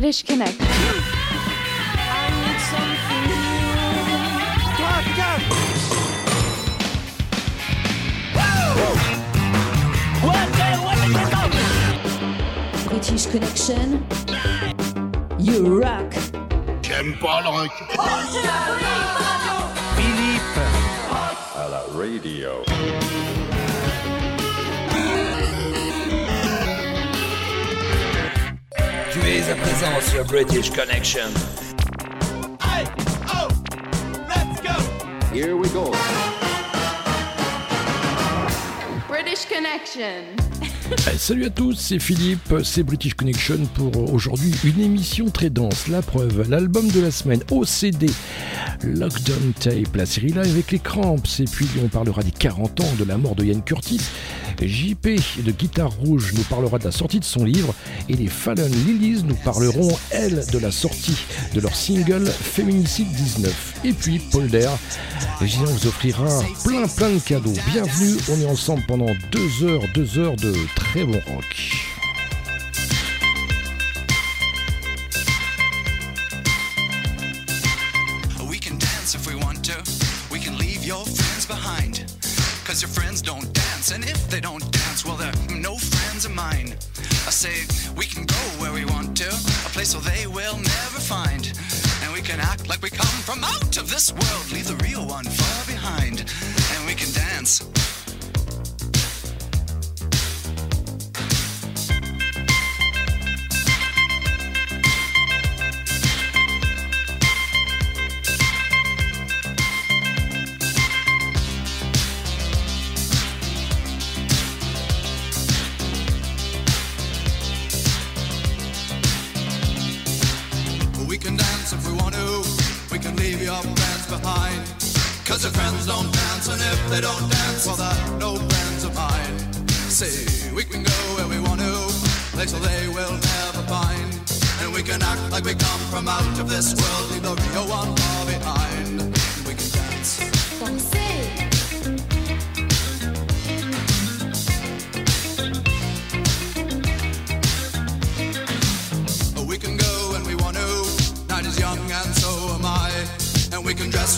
This is British Connect. British Connection. You rock. J'aime pas le rock. Philippe. à la radio. À présent sur British Connection. Here we go. British Connection. Eh, Salut à tous, c'est Philippe, c'est British Connection pour aujourd'hui une émission très dense. La preuve, l'album de la semaine, OCD, Lockdown Tape, la série live avec les Cramps, et puis on parlera des 40 ans de la mort de Ian Curtis. JP de Guitare Rouge nous parlera de la sortie de son livre et les Fallen Lilies nous parleront, elles, de la sortie de leur single Feminicide 19. Et puis Paul Der, Julien vous offrira plein plein de cadeaux. Bienvenue, on est ensemble pendant deux heures, deux heures de très bon rock. Say, we can go where we want to. A place where they will never find. And we can act like we come from out of this world. Leave the real one far behind. And we can dance. Cause your friends don't dance, and if they don't dance, well, they're no friends of mine. See, we can go where we want to, place where they will never find. And we can act like we come from out of this world, leave the real one far behind. We can dance. We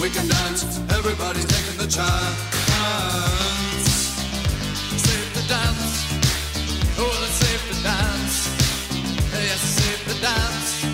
we can dance. Everybody's taking the chance. Safe to dance. Oh, it's safe to dance. Yes, safe to dance.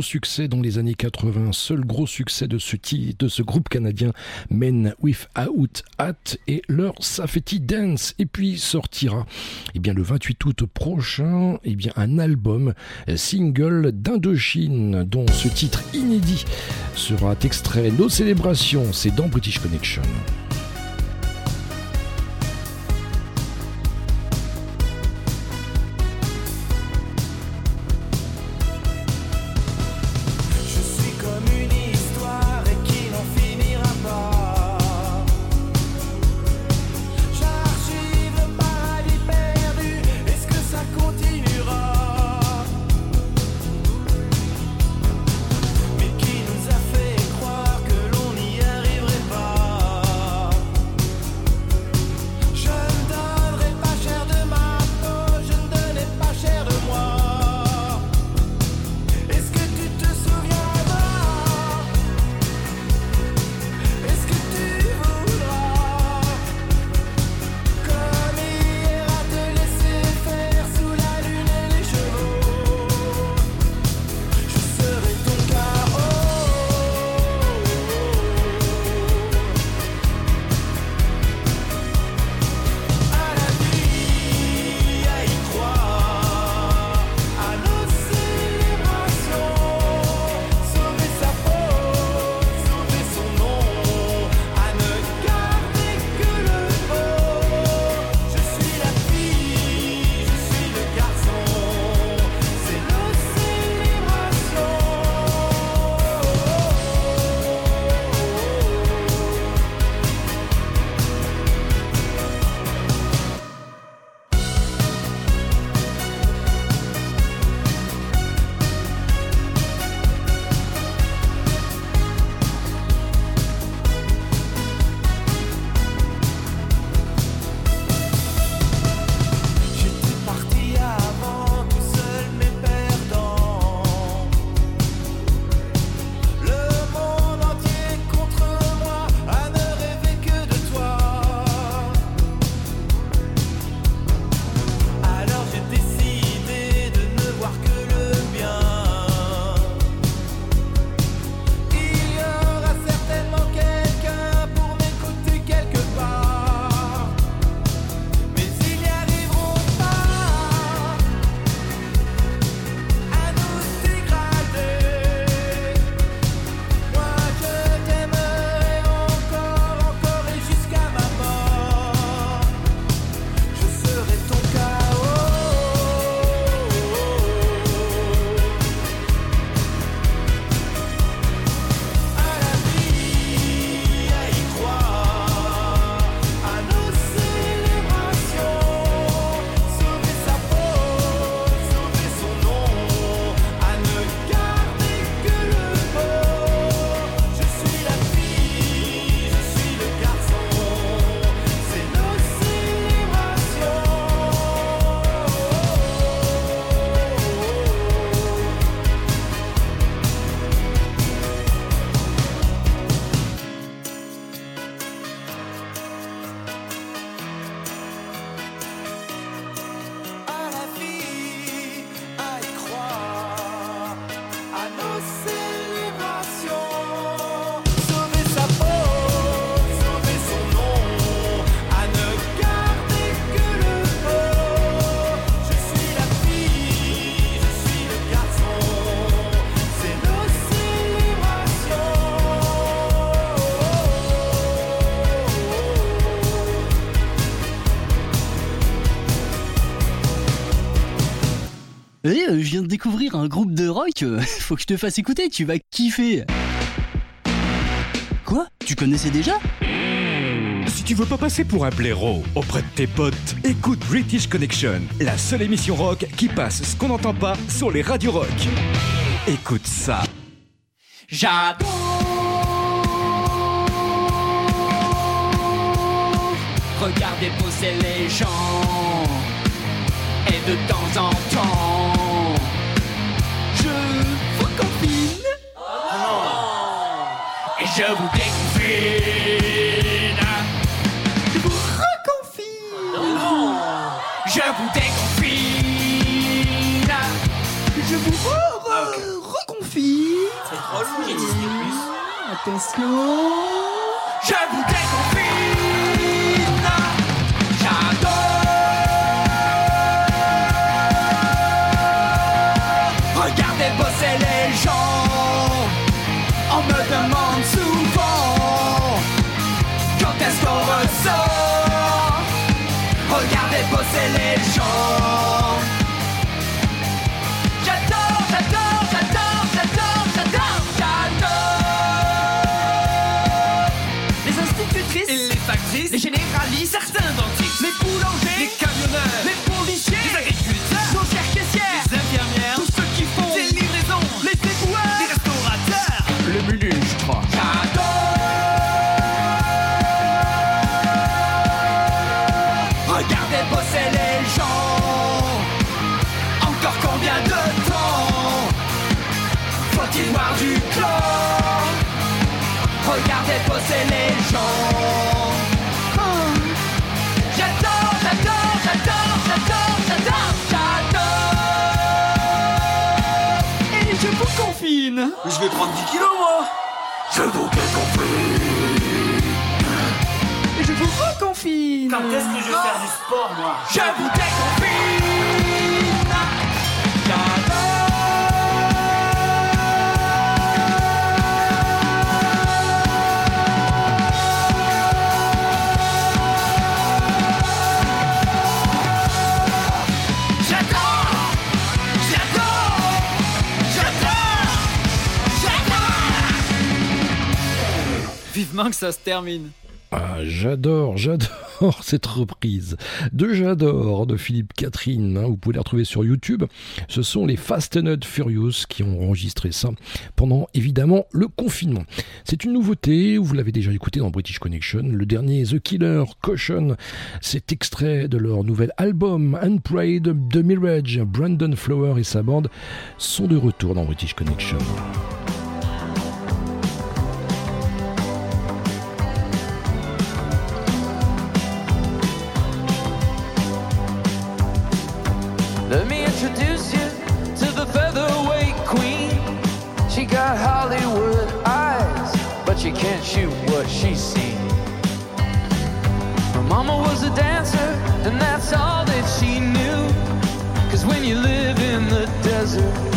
Succès dans les années 80, seul gros succès de ce, de ce groupe canadien Men Without Hat et leur Safety Dance. Et puis sortira eh bien, le 28 août prochain eh bien, un album euh, single d'Indochine dont ce titre inédit sera extrait. Nos célébrations, c'est dans British Connection. Je viens de découvrir un groupe de rock, euh, faut que je te fasse écouter, tu vas kiffer. Quoi? Tu connaissais déjà? Si tu veux pas passer pour un blaireau auprès de tes potes, écoute British Connection, la seule émission rock qui passe ce qu'on n'entend pas sur les radios rock. Écoute ça. J'adore Regarder poser les gens Et de temps en temps je vous déconfine. Je vous reconfine. Je vous déconfine. Je vous re reconfine. C'est trop long, j'ai Disney+. Attention. Je vous déconfine. J'adore. Regardez bosser les gens me demande souvent quand est-ce qu'on ressort. Regardez bosser les gens. Confine Je vais prendre 10 kilos, moi. Je vous déconfine je vous reconfine. Quand est-ce que je vais faire du sport, moi? Je vous déconfine Que ça se termine. Ah, j'adore, j'adore cette reprise de J'adore de Philippe Catherine. hein, vous pouvez la retrouver sur YouTube. Ce sont les Fast and Furious qui ont enregistré ça pendant évidemment le confinement. C'est une nouveauté, vous l'avez déjà écouté dans British Connection. Le dernier The Killer Caution, cet extrait de leur nouvel album Unprayed de Mirage. Brandon Flower et sa bande sont de retour dans British Connection. What she's seen. Her mama was a dancer, and that's all that she knew. Cause when you live in the desert,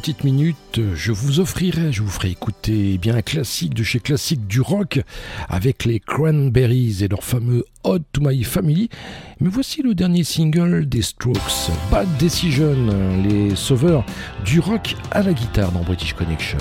petites minutes, je vous offrirai, je vous ferai écouter eh bien un classique de chez classique du rock avec les Cranberries et leur fameux Odd to My Family. Mais voici le dernier single des Strokes, Bad Decision, les sauveurs du rock à la guitare dans British Connection.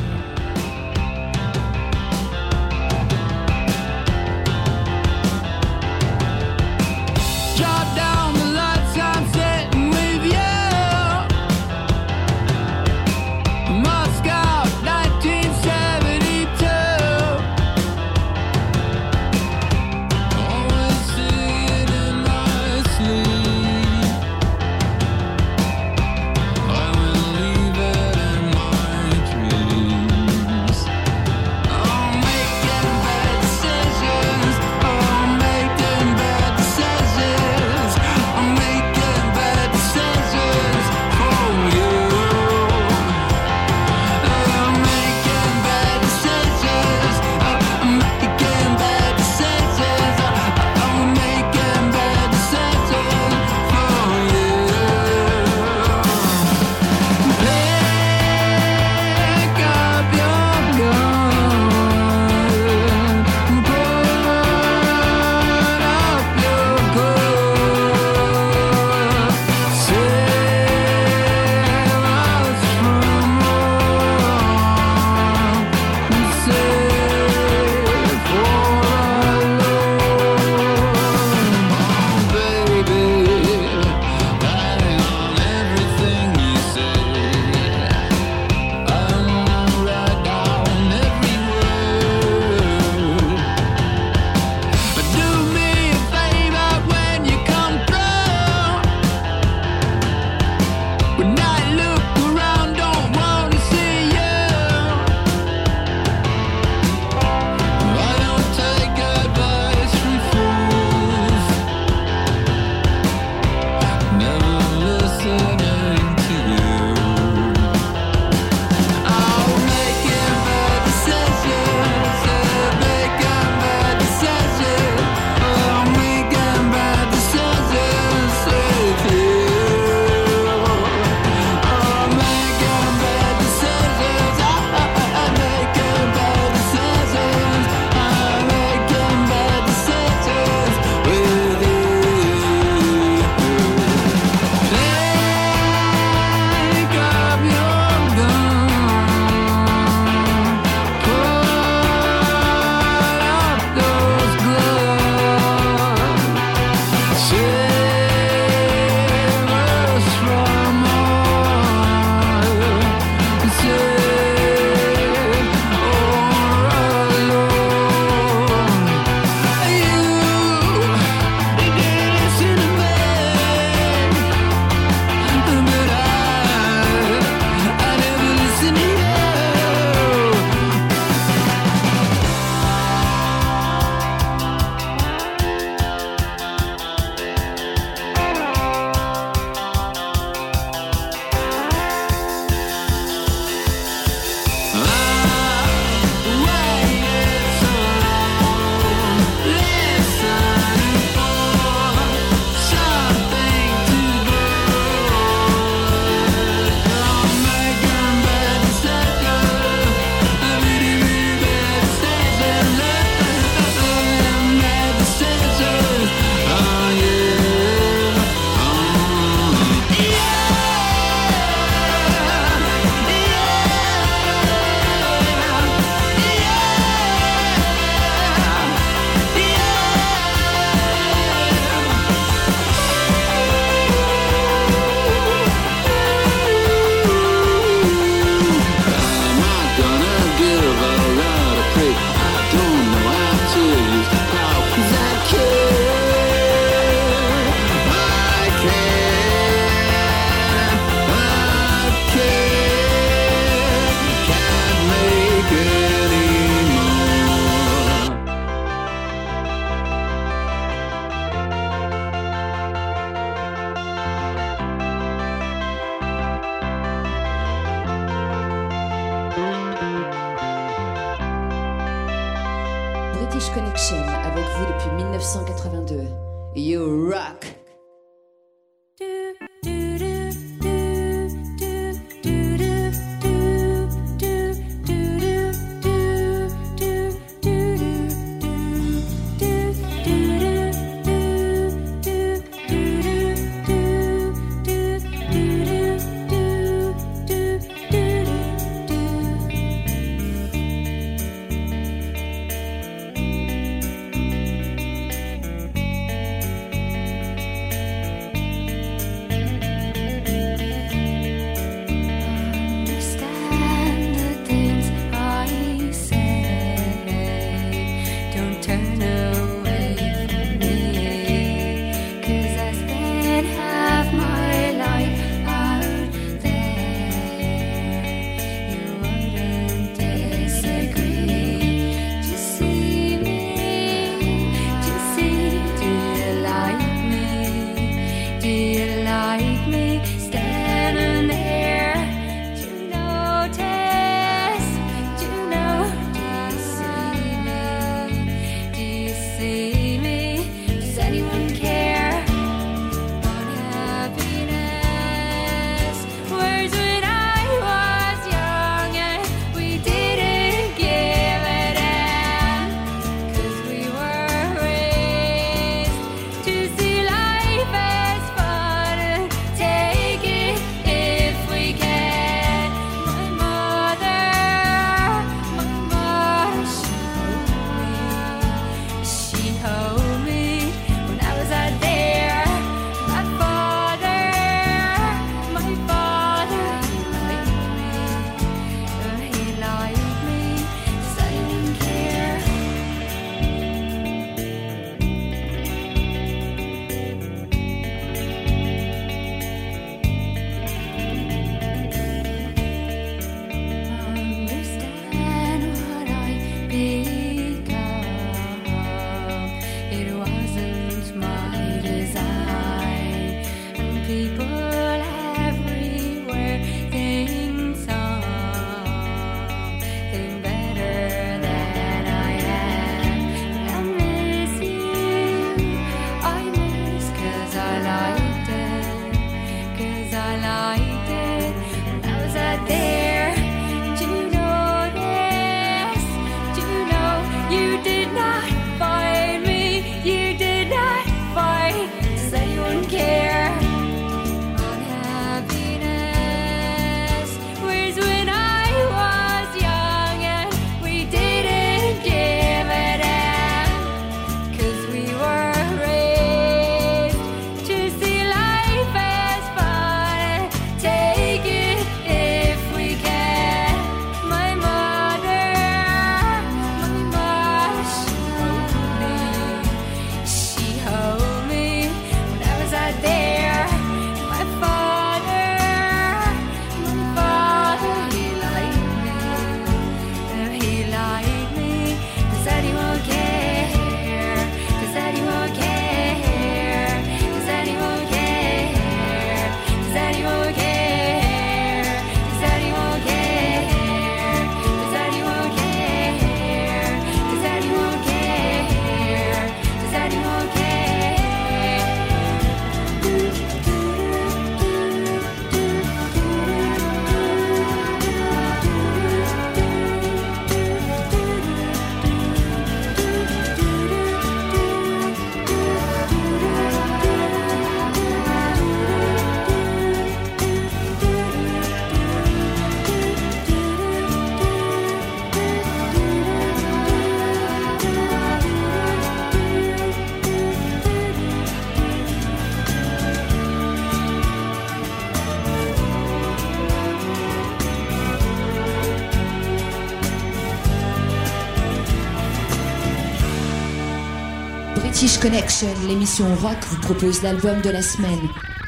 Connection, l'émission rock vous propose l'album de la semaine.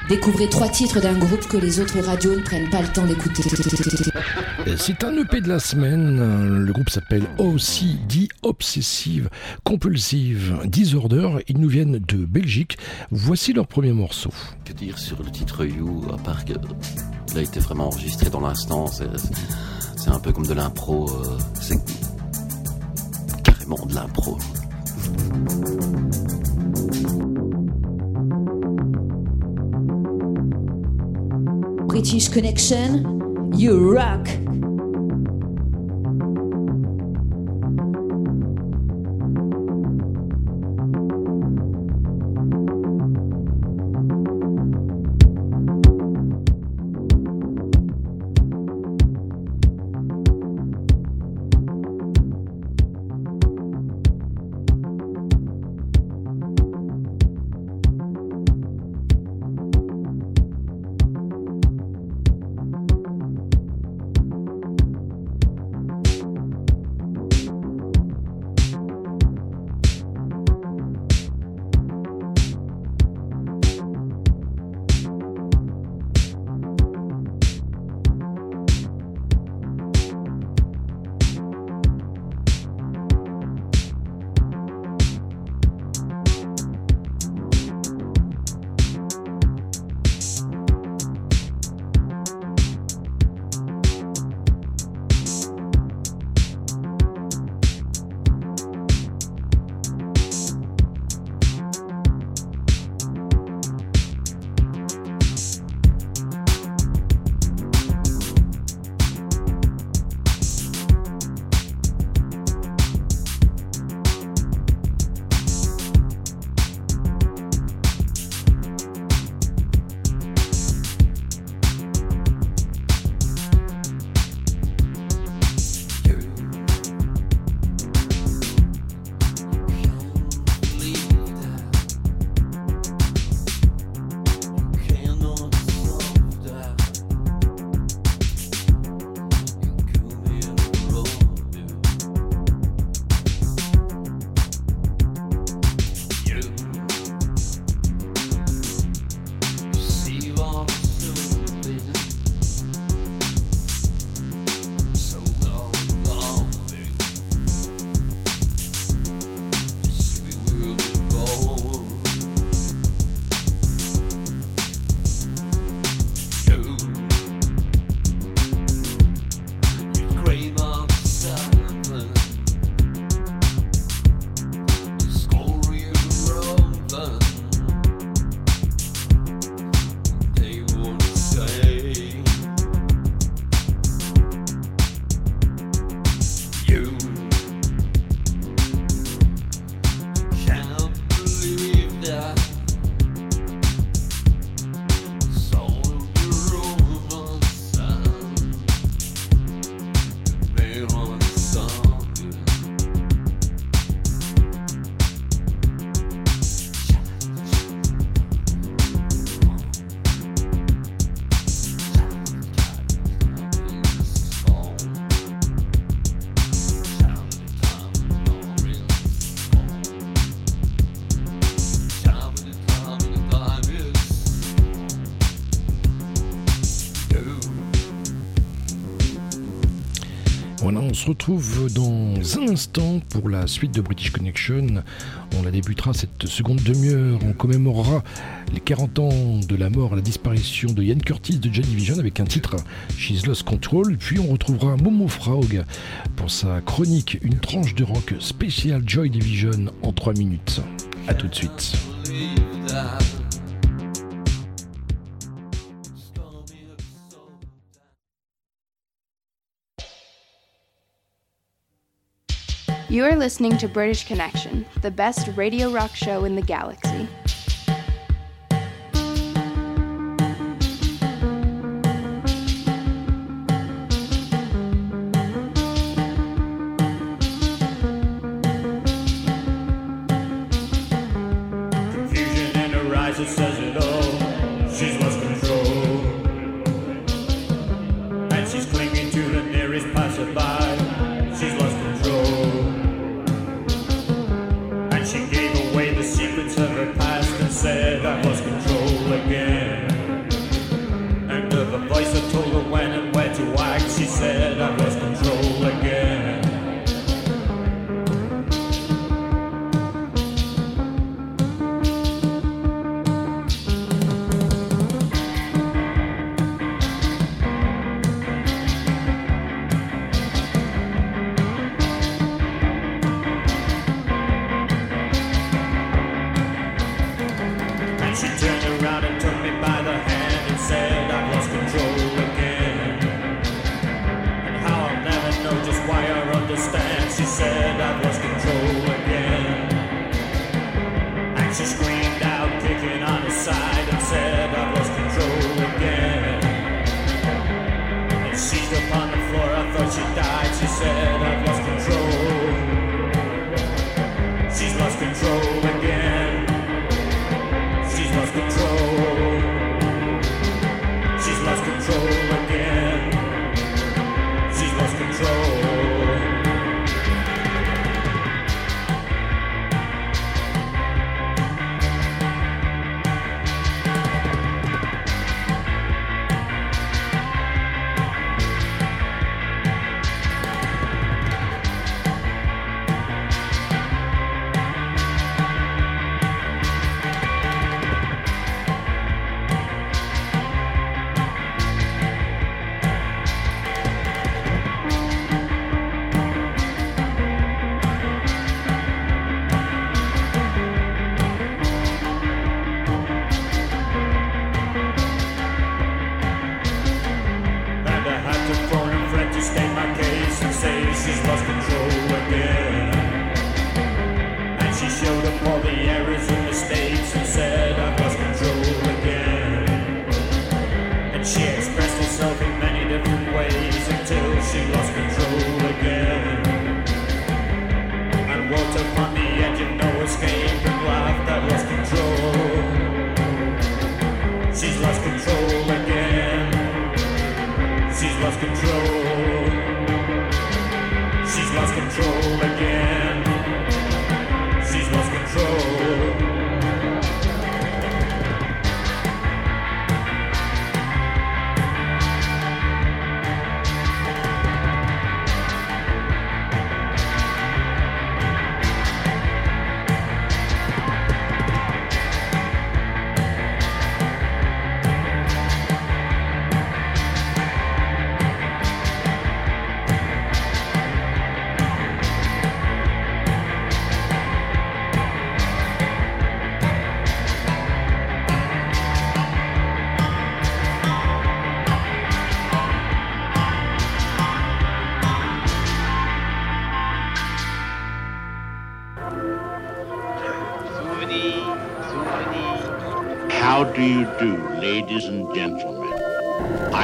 Découvrez trois titres d'un groupe que les autres radios ne prennent pas le temps d'écouter. C'est un EP de la semaine. Le groupe s'appelle OCD, Obsessive Compulsive Disorder. Ils nous viennent de Belgique. Voici leur premier morceau. Que dire sur le titre You, à part que il a été vraiment enregistré dans l'instant. C'est c'est un peu comme de l'impro. euh, c'est carrément de l'impro. British Connection, you rock. Se retrouve dans un instant pour la suite de British Connection. On la débutera cette seconde demi-heure. On commémorera les 40 ans de la mort, la disparition de Ian Curtis de Joy Division avec un titre She's Lost Control. Puis on retrouvera Momo Frog pour sa chronique Une tranche de rock spécial Joy Division en 3 minutes. A tout de suite. You are listening to British Connection, the best radio rock show in the galaxy.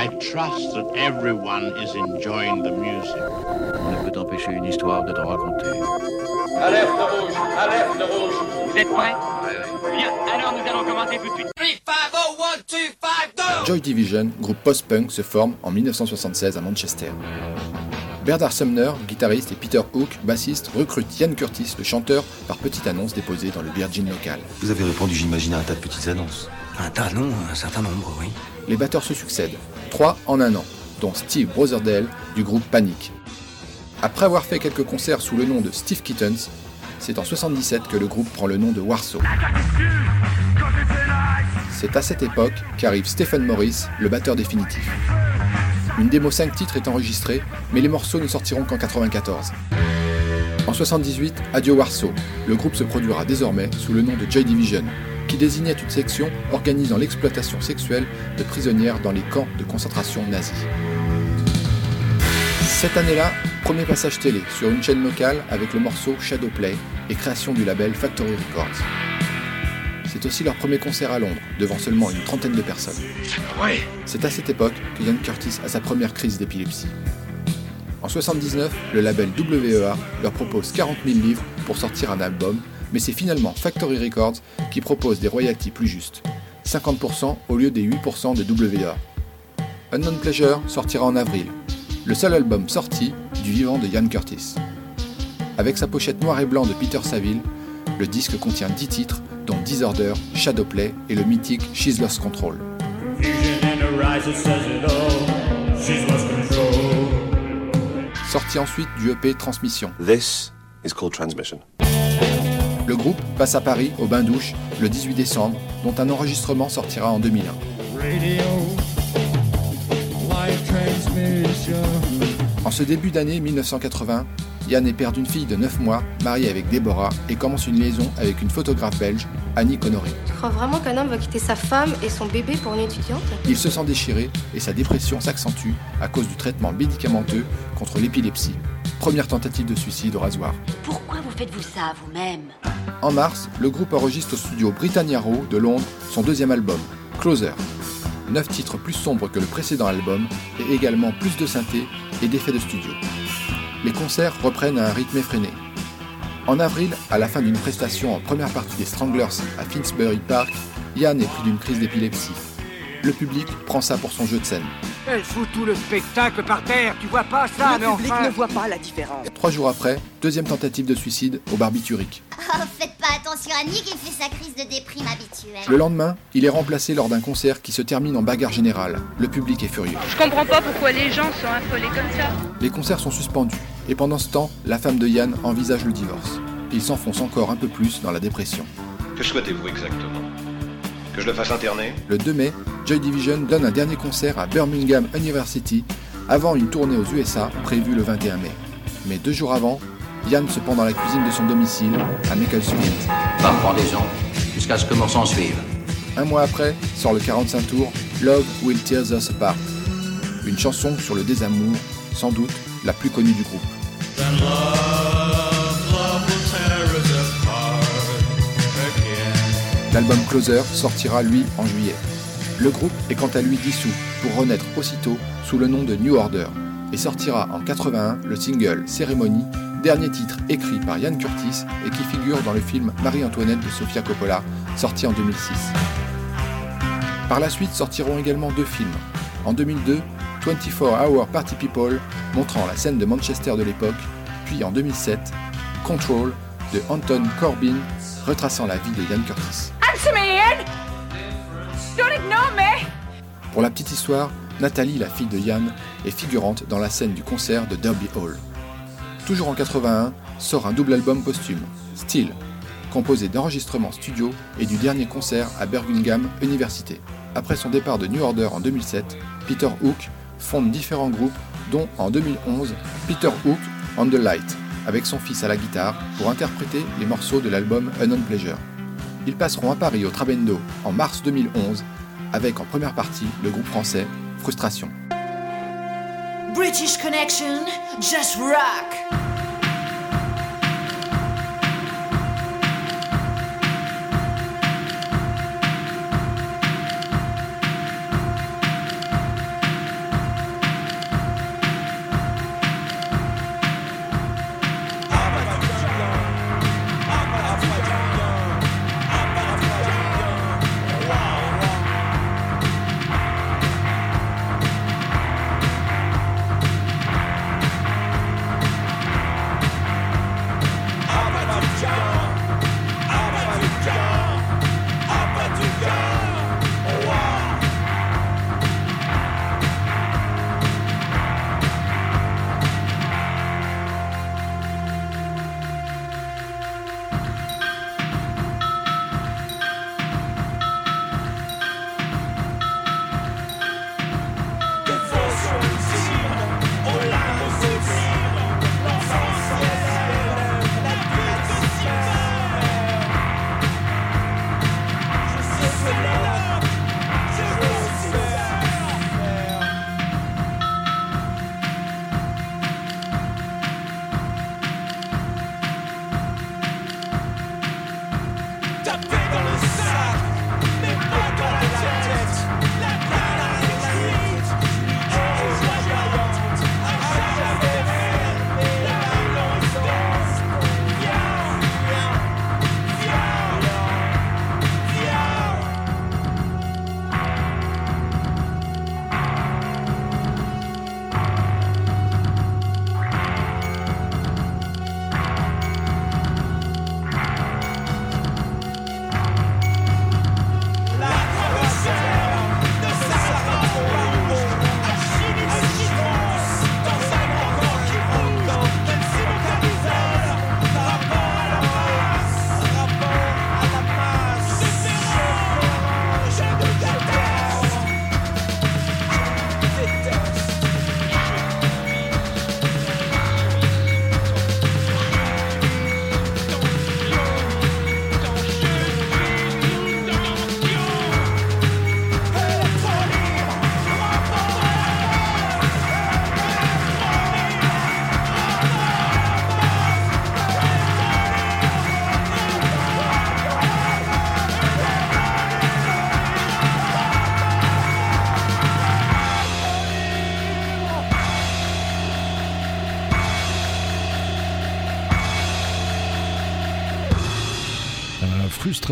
I trust that everyone is enjoying the music. On ne peut empêcher une histoire de te raconter. Alerte rouge, alerte rouge. Vous êtes prêts Bien, alors nous allons commencer tout de suite. 3, 5, 0, 1, 2, 5, go Joy Division, groupe post-punk, se forme en 1976 à Manchester. Bernard Sumner, guitariste, et Peter Hook, bassiste, recrutent Ian Curtis, le chanteur, par petite annonce déposée dans le Virgin local. Vous avez répondu, j'imagine, à un tas de petites annonces. Un tas, non, un certain nombre, oui. Les batteurs se succèdent, trois en un an, dont Steve Brotherdale du groupe Panic. Après avoir fait quelques concerts sous le nom de Steve Kittens, c'est en 77 que le groupe prend le nom de Warsaw. C'est à cette époque qu'arrive Stephen Morris, le batteur définitif. Une démo 5 titres est enregistrée, mais les morceaux ne sortiront qu'en 94. En 78, Adieu Warsaw, le groupe se produira désormais sous le nom de Joy Division, qui désignait une section organisant l'exploitation sexuelle de prisonnières dans les camps de concentration nazis. Cette année-là, premier passage télé sur une chaîne locale avec le morceau Shadowplay et création du label Factory Records. C'est aussi leur premier concert à Londres, devant seulement une trentaine de personnes. Ouais. C'est à cette époque que Ian Curtis a sa première crise d'épilepsie. En 79, le label WEA leur propose 40 000 livres pour sortir un album, mais c'est finalement Factory Records qui propose des royalties plus justes, 50% au lieu des 8% de WEA. Unknown Pleasure sortira en avril, le seul album sorti du vivant de Ian Curtis. Avec sa pochette noir et blanc de Peter Saville, le disque contient 10 titres, dont Disorder, Shadowplay et le mythique She's Lost Control. Sorti ensuite du EP Transmission. This is called transmission. Le groupe passe à Paris au Bain Douche le 18 décembre, dont un enregistrement sortira en 2001. Radio. Live transmission. En ce début d'année 1980, Yann est père d'une fille de 9 mois, marié avec Déborah, et commence une liaison avec une photographe belge, Annie Connery. Tu crois vraiment qu'un homme va quitter sa femme et son bébé pour une étudiante? Il se sent déchiré et sa dépression s'accentue à cause du traitement médicamenteux contre l'épilepsie. Première tentative de suicide au rasoir. Pourquoi vous faites-vous ça vous-même? En mars, le groupe enregistre au studio Britannia Row de Londres son deuxième album, Closer. Neuf titres plus sombres que le précédent album et également plus de synthé et d'effets de studio. Les concerts reprennent à un rythme effréné. En avril, à la fin d'une prestation en première partie des Stranglers à Finsbury Park, Yann est pris d'une crise d'épilepsie. Le public prend ça pour son jeu de scène. Elle fout tout le spectacle par terre, tu vois pas ça, Le mais public enfin... ne voit pas la différence. Trois jours après, deuxième tentative de suicide au barbiturique. Oh, faites pas attention à Nick, il fait sa crise de déprime habituelle. Le lendemain, il est remplacé lors d'un concert qui se termine en bagarre générale. Le public est furieux. Je comprends pas pourquoi les gens sont affolés comme ça. Les concerts sont suspendus, et pendant ce temps, la femme de Yann envisage le divorce. Il s'enfonce encore un peu plus dans la dépression. Que souhaitez-vous exactement? Que je le fasse interner Le 2 mai, Joy Division donne un dernier concert à Birmingham University avant une tournée aux USA prévue le 21 mai. Mais deux jours avant, Yann se pend dans la cuisine de son domicile à Macclesfield. Parfois jusqu'à ce que mort s'en suive. Un mois après, sort le 45 tours Love Will Tear Us Apart, une chanson sur le désamour, sans doute la plus connue du groupe. L'album Closer sortira lui en juillet. Le groupe est quant à lui dissous pour renaître aussitôt sous le nom de New Order et sortira en 81 le single Ceremony, dernier titre écrit par Ian Curtis et qui figure dans le film Marie-Antoinette de Sofia Coppola, sorti en 2006. Par la suite sortiront également deux films. En 2002, 24 Hour Party People, montrant la scène de Manchester de l'époque, puis en 2007, Control de Anton Corbin, retraçant la vie de Ian Curtis. Pour la petite histoire, Nathalie, la fille de Yann, est figurante dans la scène du concert de Derby Hall. Toujours en 81, sort un double album posthume, Still, composé d'enregistrements studio et du dernier concert à Birmingham Université. Après son départ de New Order en 2007, Peter Hook fonde différents groupes, dont en 2011 Peter Hook on the Light, avec son fils à la guitare pour interpréter les morceaux de l'album Unknown Pleasure. Ils passeront à Paris au Trabendo en mars 2011, avec en première partie le groupe français Frustration. British Connection, just rock!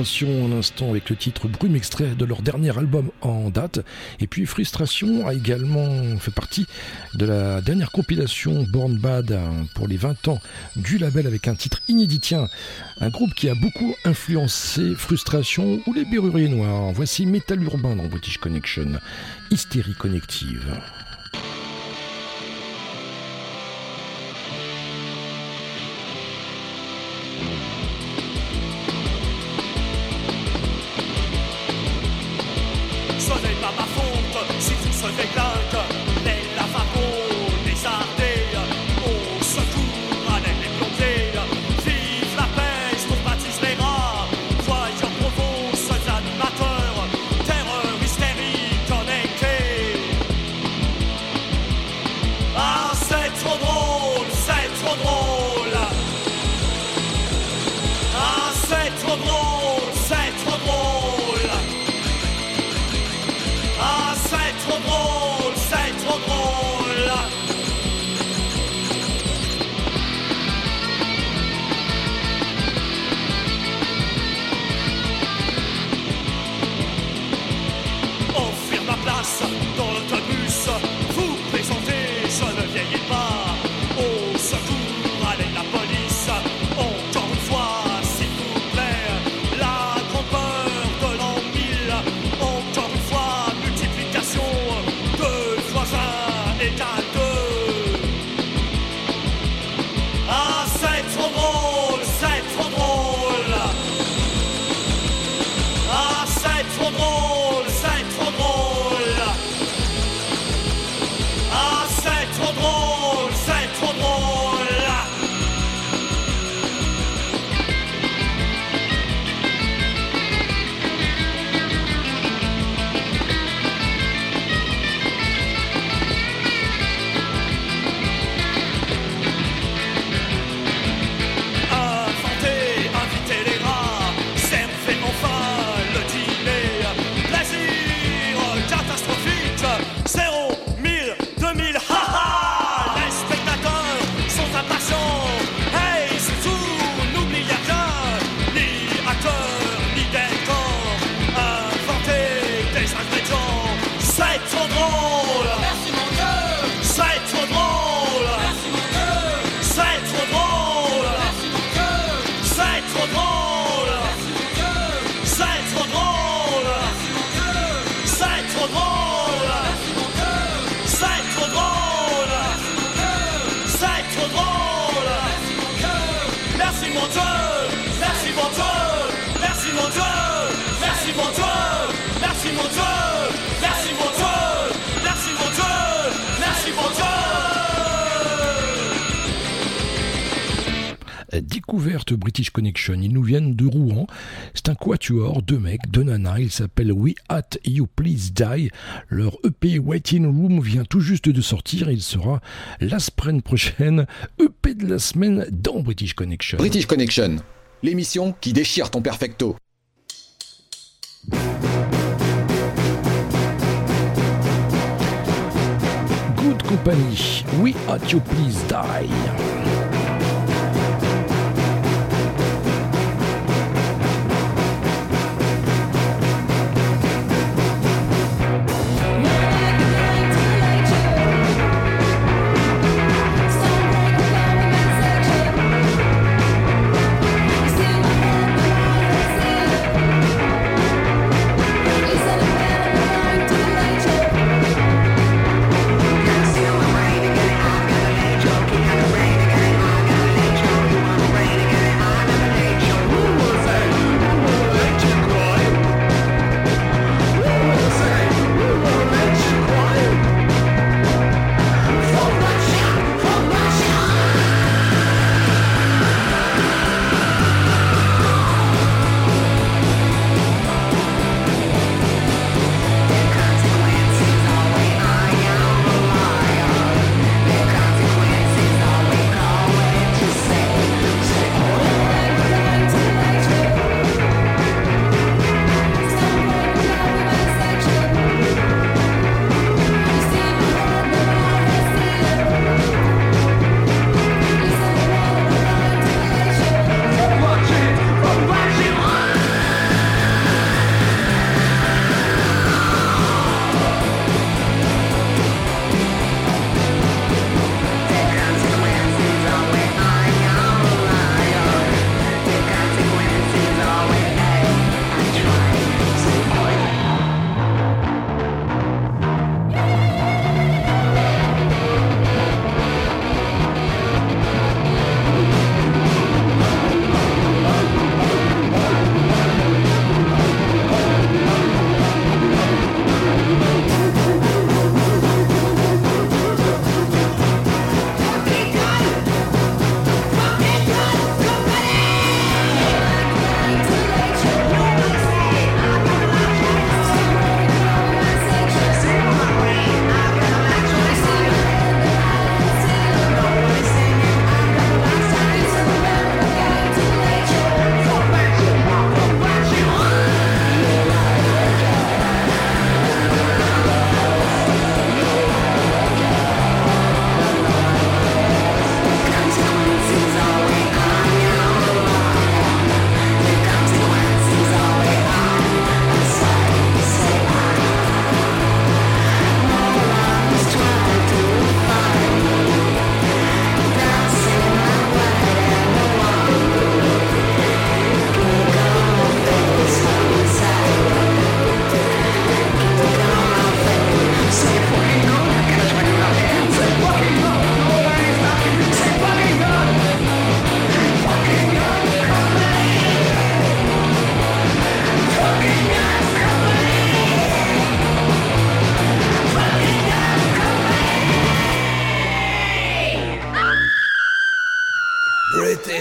Frustration à l'instant avec le titre Brume extrait de leur dernier album en date. Et puis Frustration a également fait partie de la dernière compilation Born Bad hein, pour les 20 ans du label avec un titre inédit. Tiens, un groupe qui a beaucoup influencé Frustration ou les Berruriers Noirs. Voici Metal Urbain dans British Connection. Hystérie connective. Découverte British Connection, ils nous viennent de Rouen. C'est un quatuor, deux mecs, deux nanas, ils s'appellent We At You Please Die. Leur EP Waiting Room vient tout juste de sortir il sera la semaine prochaine, EP de la semaine dans British Connection. British Connection, l'émission qui déchire ton perfecto. Good Company, We At You Please Die.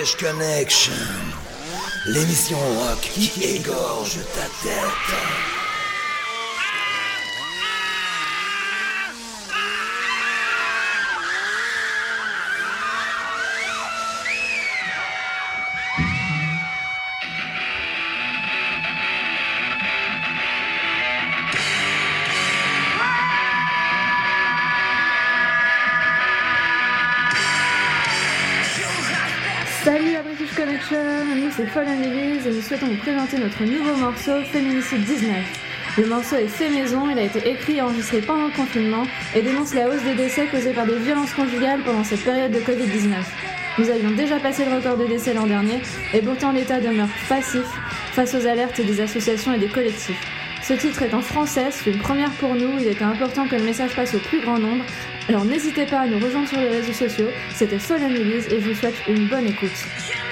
Connection, l'émission rock qui égorge ta tête. C'est and Lilies et nous souhaitons vous présenter notre nouveau morceau Féminicide 19. Le morceau est fait maison, il a été écrit et enregistré pendant le confinement et dénonce la hausse des décès causés par des violences conjugales pendant cette période de Covid-19. Nous avions déjà passé le record de décès l'an dernier et pourtant l'État demeure passif face aux alertes des associations et des collectifs. Ce titre est en français, c'est une première pour nous, il était important que le message passe au plus grand nombre. Alors n'hésitez pas à nous rejoindre sur les réseaux sociaux, c'était and Lilies et je vous souhaite une bonne écoute.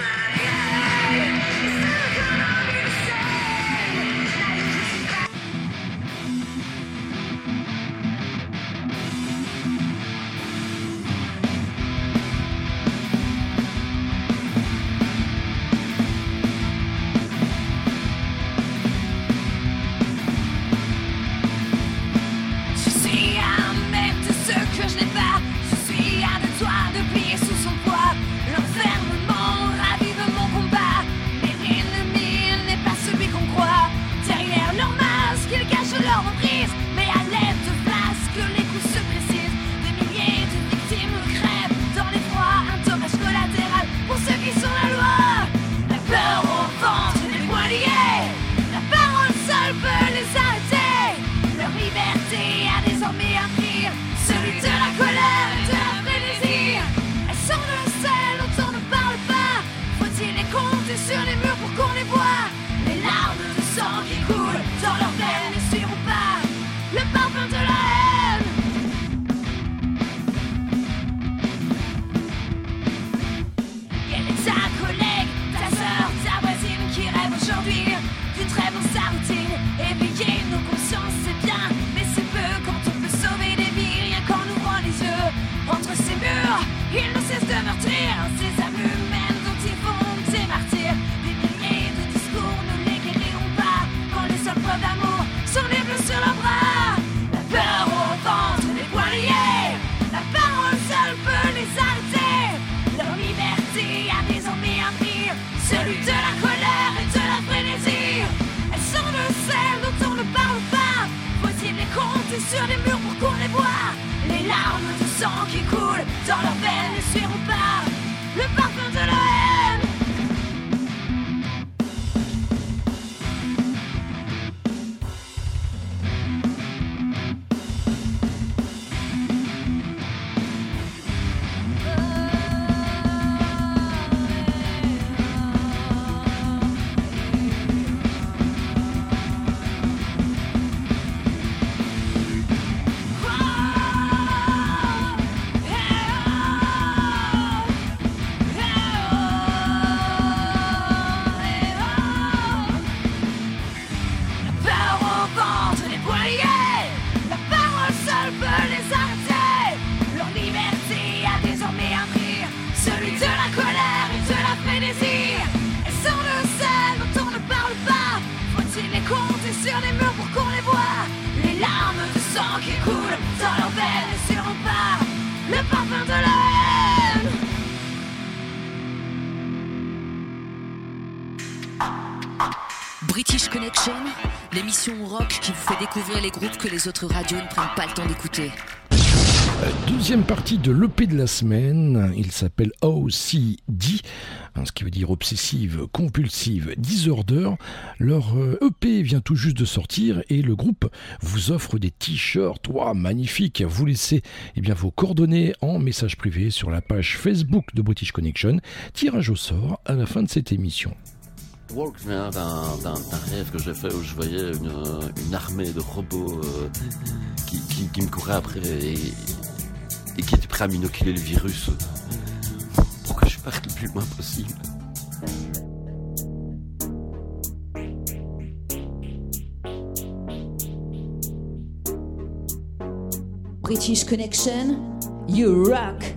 Connection, l'émission rock qui vous fait découvrir les groupes que les autres radios ne prennent pas le temps d'écouter. Deuxième partie de l'EP de la semaine, il s'appelle OCD, hein, ce qui veut dire obsessive compulsive disorder. Leur euh, EP vient tout juste de sortir et le groupe vous offre des t-shirts, Ouah, magnifiques. Vous laissez eh bien, vos coordonnées en message privé sur la page Facebook de British Connection. Tirage au sort à la fin de cette émission. Walk vient d'un d'un- rêve que j'ai fait où je voyais une, armée de robots euh, qui, me couraient après et, et qui étaient prêts à m'inoculer le virus pour que je parte le plus loin possible. British Connection, you rock.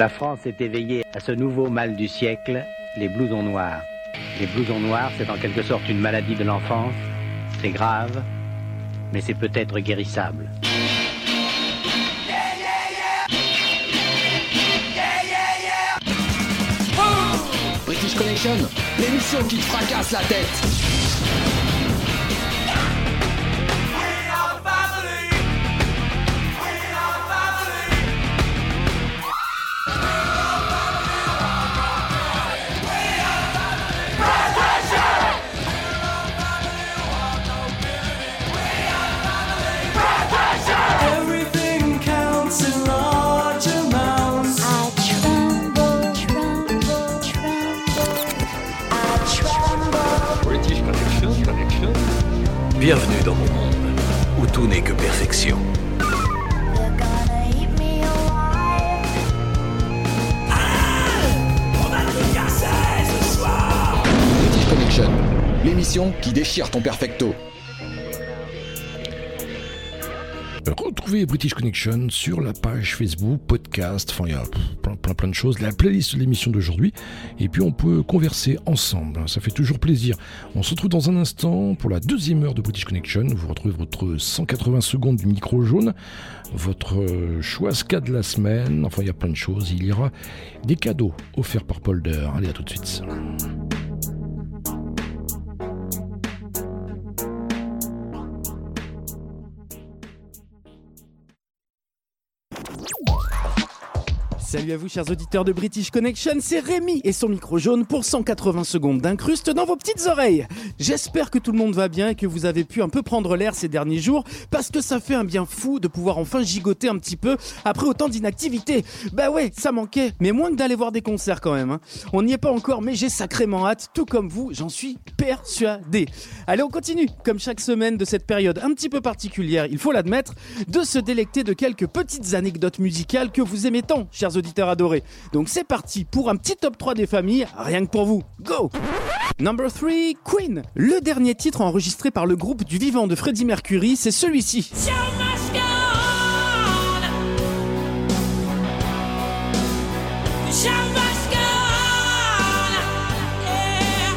La France est éveillée à ce nouveau mal du siècle, les blousons noirs. Les blousons noirs, c'est en quelque sorte une maladie de l'enfance. C'est grave, mais c'est peut-être guérissable. British Connection, l'émission qui te fracasse la tête. Ton perfecto. Retrouvez British Connection sur la page Facebook, podcast, enfin il y a plein, plein plein de choses, la playlist de l'émission d'aujourd'hui, et puis on peut converser ensemble, ça fait toujours plaisir. On se retrouve dans un instant pour la deuxième heure de British Connection, vous retrouvez votre 180 secondes du micro jaune, votre choix ska de la semaine, enfin il y a plein de choses, il y aura des cadeaux offerts par Polder, allez à tout de suite. Salut à vous chers auditeurs de British Connection, c'est Rémi et son micro jaune pour 180 secondes d'incruste dans vos petites oreilles. J'espère que tout le monde va bien et que vous avez pu un peu prendre l'air ces derniers jours parce que ça fait un bien fou de pouvoir enfin gigoter un petit peu après autant d'inactivité. Bah ouais, ça manquait, mais moins que d'aller voir des concerts quand même. hein. On n'y est pas encore mais j'ai sacrément hâte, tout comme vous, j'en suis persuadé. Allez, on continue, comme chaque semaine de cette période un petit peu particulière, il faut l'admettre, de se délecter de quelques petites anecdotes musicales que vous aimez tant, chers auditeurs adorés. Donc c'est parti pour un petit top 3 des familles, rien que pour vous. Go Number 3, Queen. Le dernier titre enregistré par le groupe du vivant de Freddie Mercury, c'est celui-ci.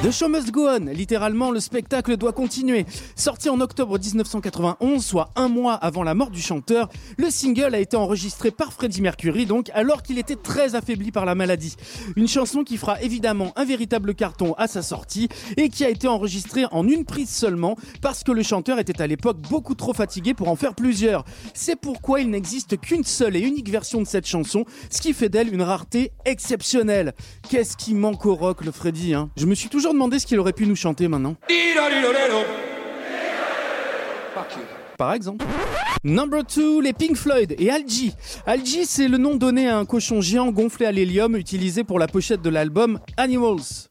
The Show Must Go On, littéralement le spectacle doit continuer. Sorti en octobre 1991, soit un mois avant la mort du chanteur, le single a été enregistré par Freddie Mercury, donc alors qu'il était très affaibli par la maladie. Une chanson qui fera évidemment un véritable carton à sa sortie et qui a été enregistrée en une prise seulement parce que le chanteur était à l'époque beaucoup trop fatigué pour en faire plusieurs. C'est pourquoi il n'existe qu'une seule et unique version de cette chanson, ce qui fait d'elle une rareté exceptionnelle. Qu'est-ce qui manque au rock, le Freddy hein? Demandé ce qu'il aurait pu nous chanter maintenant. Par exemple. Number 2, les Pink Floyd et Algie. Algie, c'est le nom donné à un cochon géant gonflé à l'hélium utilisé pour la pochette de l'album Animals.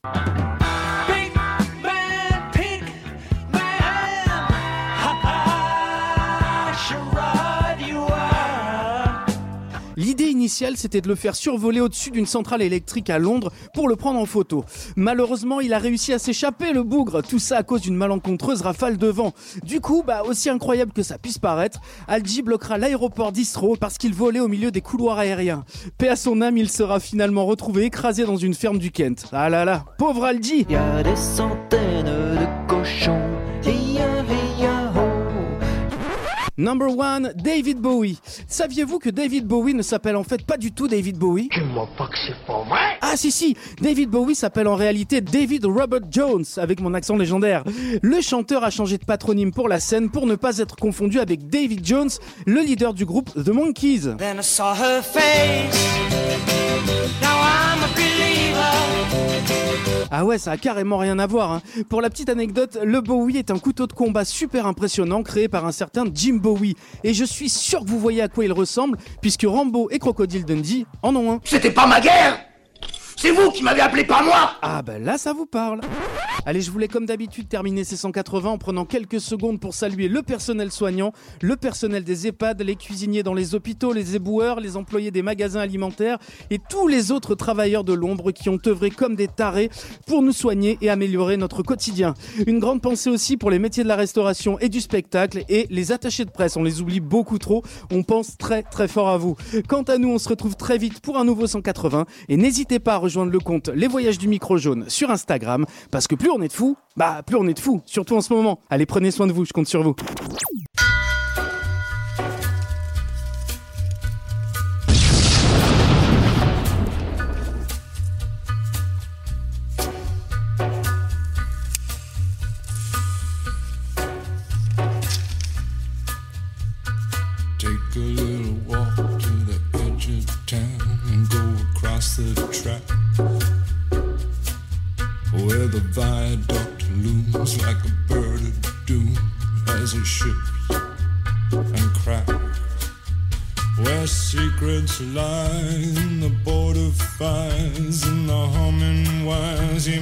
C'était de le faire survoler au-dessus d'une centrale électrique à Londres pour le prendre en photo. Malheureusement, il a réussi à s'échapper, le bougre, tout ça à cause d'une malencontreuse rafale de vent. Du coup, bah, aussi incroyable que ça puisse paraître, Algie bloquera l'aéroport d'Istro parce qu'il volait au milieu des couloirs aériens. Paix à son âme, il sera finalement retrouvé écrasé dans une ferme du Kent. Ah là là, pauvre Algie Y a des centaines de cochons. Number one, David Bowie. Saviez-vous que David Bowie ne s'appelle en fait pas du tout David Bowie? Tu m'as pas que c'est pas vrai? Ah si si, David Bowie s'appelle en réalité David Robert Jones, avec mon accent légendaire. Le chanteur a changé de patronyme pour la scène pour ne pas être confondu avec David Jones, le leader du groupe The Monkees. Then I saw her face. Now I'm a believer. Ah ouais, ça a carrément rien à voir. hein. Pour la petite anecdote, le Bowie est un couteau de combat super impressionnant créé par un certain Jim Bowie. Et je suis sûr que vous voyez à quoi il ressemble, puisque Rambo et Crocodile Dundee en ont un. C'était pas ma guerre C'est vous qui m'avez appelé, pas moi Ah bah là, ça vous parle. Allez, je voulais comme d'habitude terminer ces 180 en prenant quelques secondes pour saluer le personnel soignant, le personnel des EHPAD, les cuisiniers dans les hôpitaux, les éboueurs, les employés des magasins alimentaires et tous les autres travailleurs de l'ombre qui ont œuvré comme des tarés pour nous soigner et améliorer notre quotidien. Une grande pensée aussi pour les métiers de la restauration et du spectacle et les attachés de presse. On les oublie beaucoup trop. On pense très très fort à vous. Quant à nous, on se retrouve très vite pour un nouveau 180 et n'hésitez pas à rejoindre le compte Les Voyages du Micro Jaune sur Instagram parce que plus on est de fous, bah plus on est de fous, surtout en ce moment. Allez, prenez soin de vous, je compte sur vous. Secrets lie in the border fires and the humming wires. Yeah,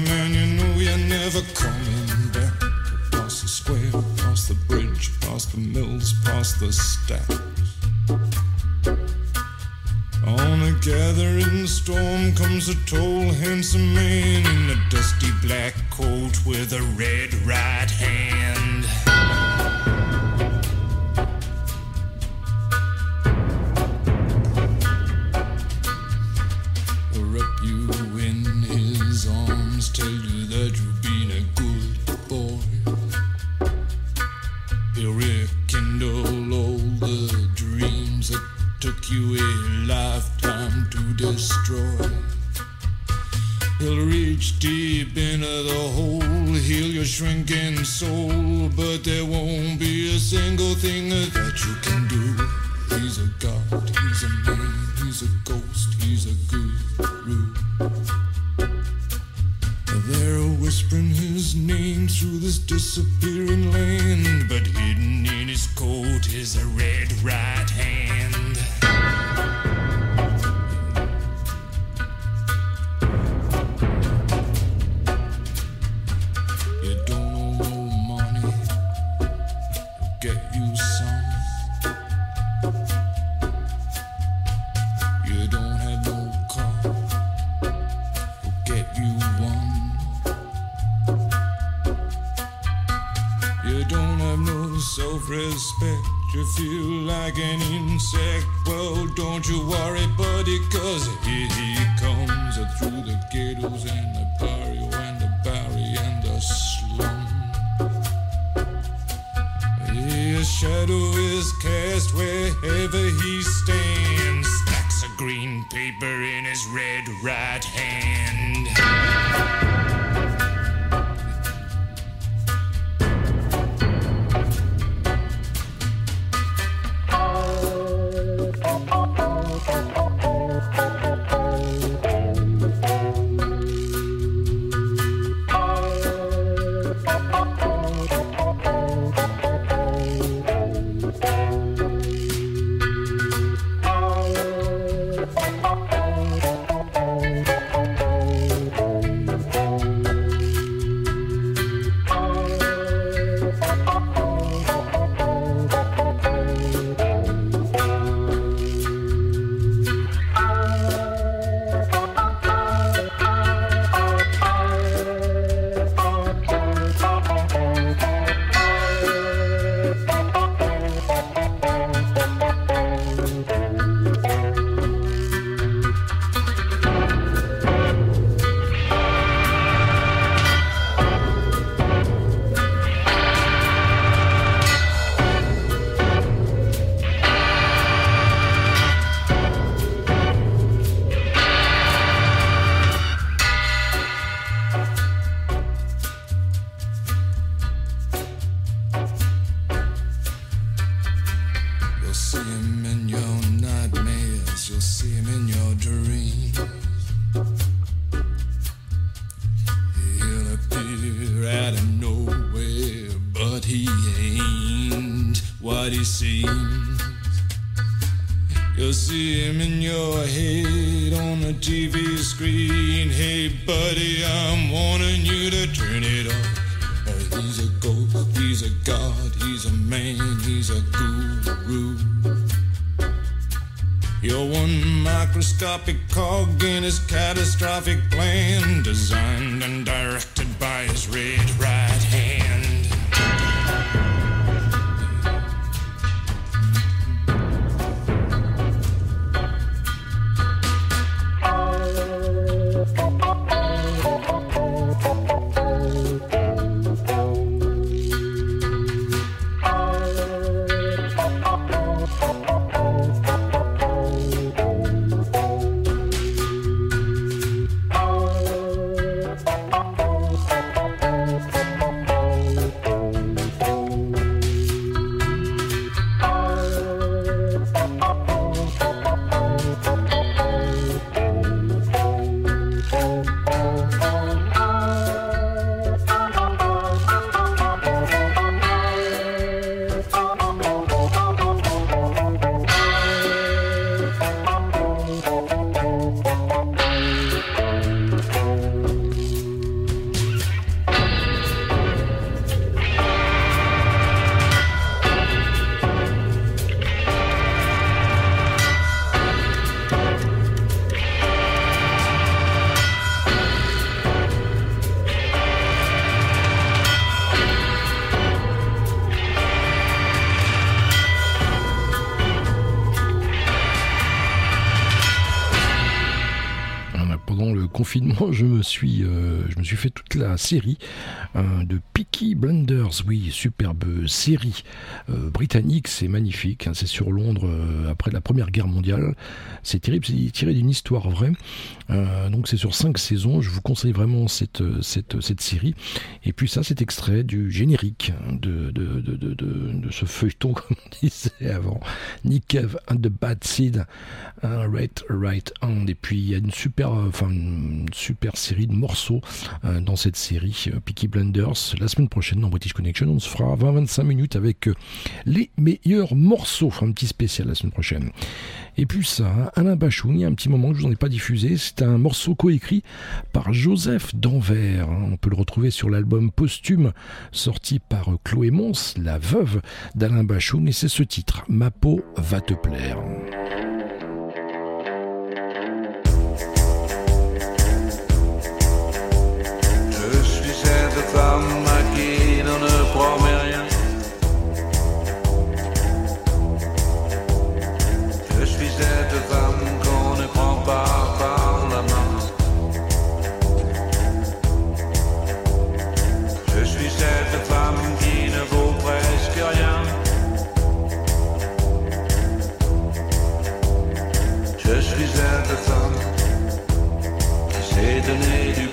traffic. Série euh, de Peaky Blinders. Oui, superbe série euh, britannique, c'est magnifique. hein, c'est sur Londres euh, après la Première Guerre mondiale. C'est terrible, c'est tiré d'une histoire vraie. Euh, donc c'est sur cinq saisons. Je vous conseille vraiment cette série. Et puis ça, c'est extrait du générique de, de, de, de, ce feuilleton, comme on disait avant. Nick Cave and the Bad Seed, Right Right Hand. Et puis il y a une super, euh, enfin une super série de morceaux euh, dans cette série euh, Peaky Blinders. La semaine prochaine dans British Connection, on se fera 20-25 minutes avec les meilleurs morceaux. Un petit spécial la semaine prochaine. Et puis ça, Alain Bachung, il y a un petit moment que je vous en ai pas diffusé, c'est un morceau coécrit par Joseph Danvers. hein. On peut le retrouver sur l'album posthume sorti par Chloé Mons, la veuve d'Alain Bachung, et c'est ce titre, Ma peau va te plaire. Sait donner du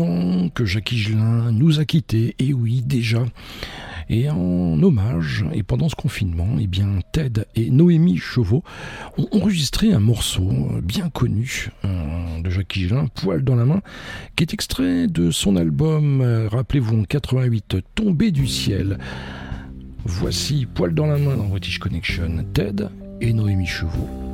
Ans que Jackie Gelin nous a quittés, et oui, déjà. Et en hommage, et pendant ce confinement, eh bien, Ted et Noémie Chauveau ont enregistré un morceau bien connu euh, de Jackie Gelin, Poil dans la main, qui est extrait de son album, euh, rappelez-vous, en 88, Tombé du ciel. Voici Poil dans la main dans British Connection, Ted et Noémie Chauveau.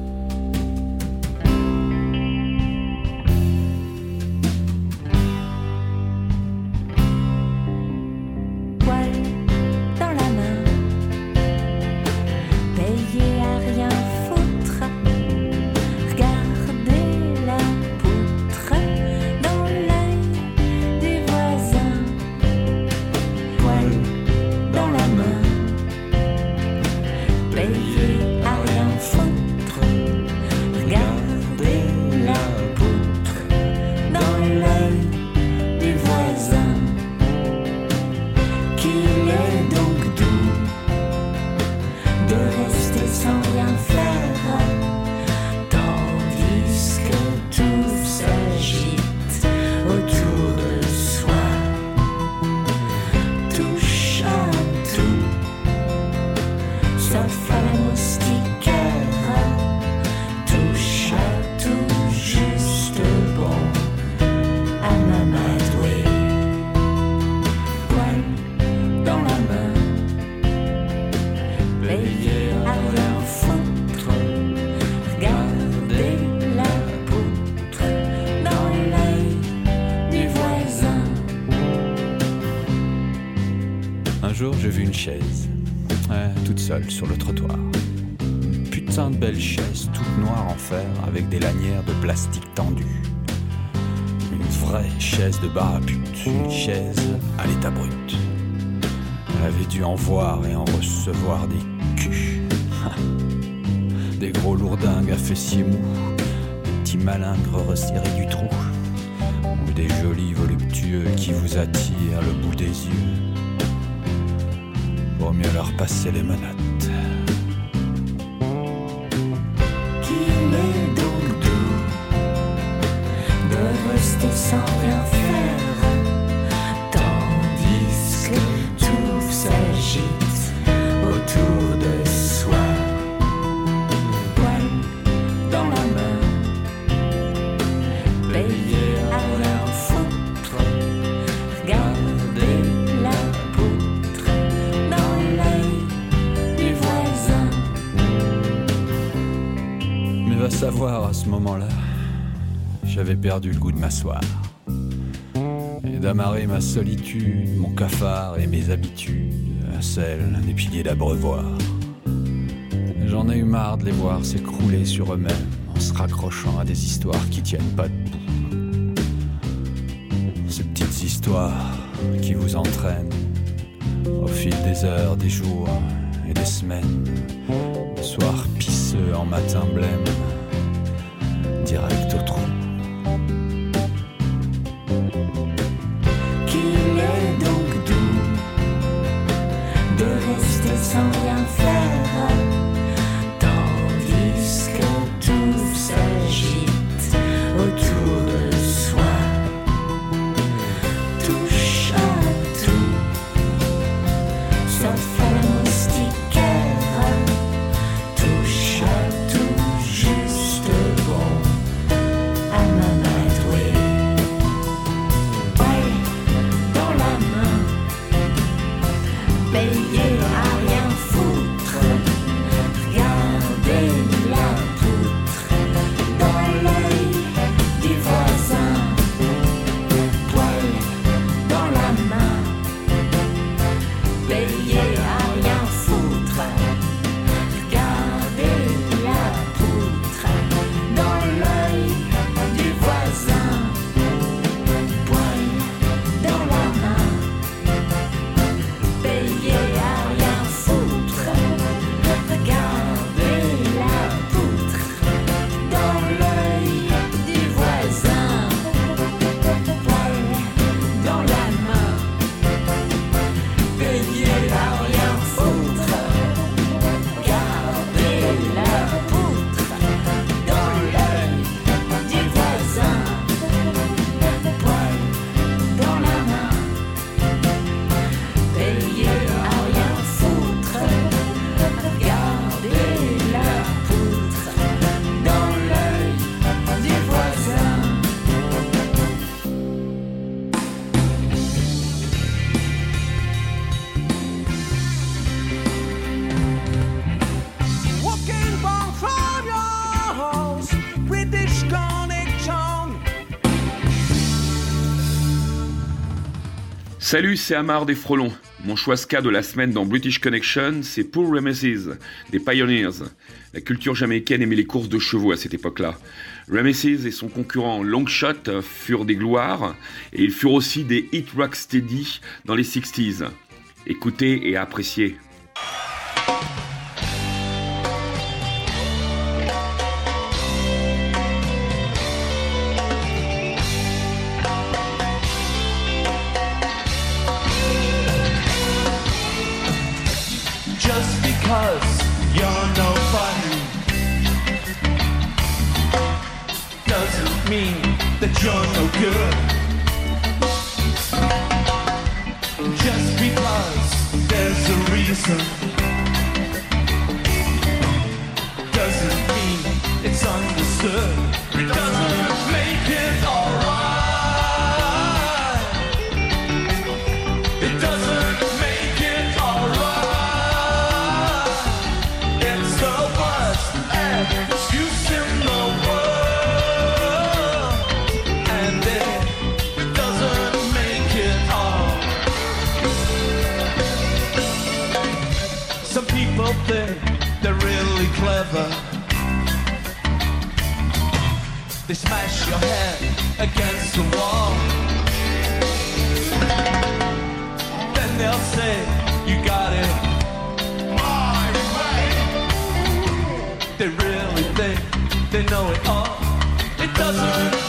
Toute seule sur le trottoir. Putain de belle chaise, toute noire en fer, avec des lanières de plastique tendues. Une vraie chaise de bar une chaise à l'état brut. Elle avait dû en voir et en recevoir des culs. des gros lourdingues à fessiers mous, des petits malingres resserrés du trou, ou des jolis voluptueux qui vous attirent le bout des yeux. Mieux leur passer les menottes. Perdu le goût de m'asseoir. Et d'amarrer ma solitude, mon cafard et mes habitudes à celles des piliers d'abreuvoir. J'en ai eu marre de les voir s'écrouler sur eux-mêmes en se raccrochant à des histoires qui tiennent pas debout. Ces petites histoires qui vous entraînent au fil des heures, des jours et des semaines. Soir pisseux en matin blême, direct au Salut, c'est Amar des Frelons. Mon choix ska de la semaine dans British Connection, c'est Poor Rameses, des Pioneers. La culture jamaïcaine aimait les courses de chevaux à cette époque-là. Rameses et son concurrent Longshot furent des gloires, et ils furent aussi des hit rock steady dans les 60s. Écoutez et appréciez. Smash your head against the wall. Then they'll say, You got it my way. They really think they know it all. It doesn't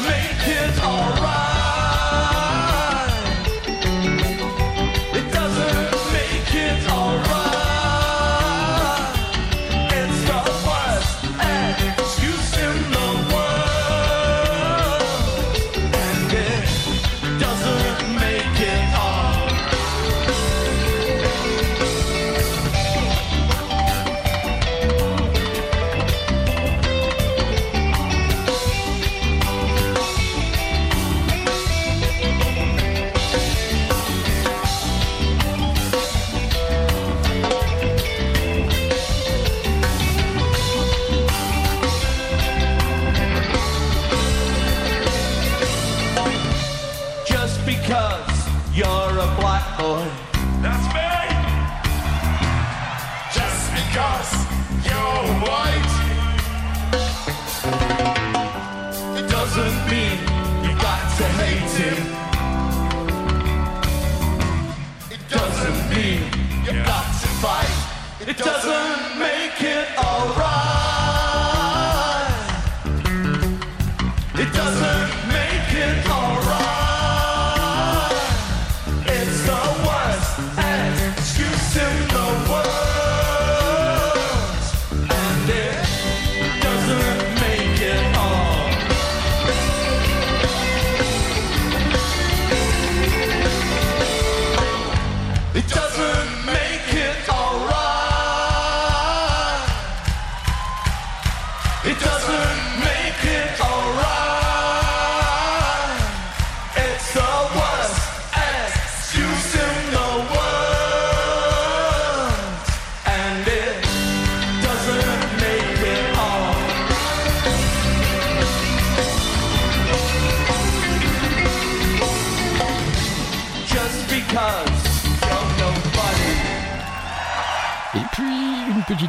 you're a black boy. That's me. Just because you're white. It doesn't mean you got to hate him. It doesn't mean you got to fight. It doesn't make it alright.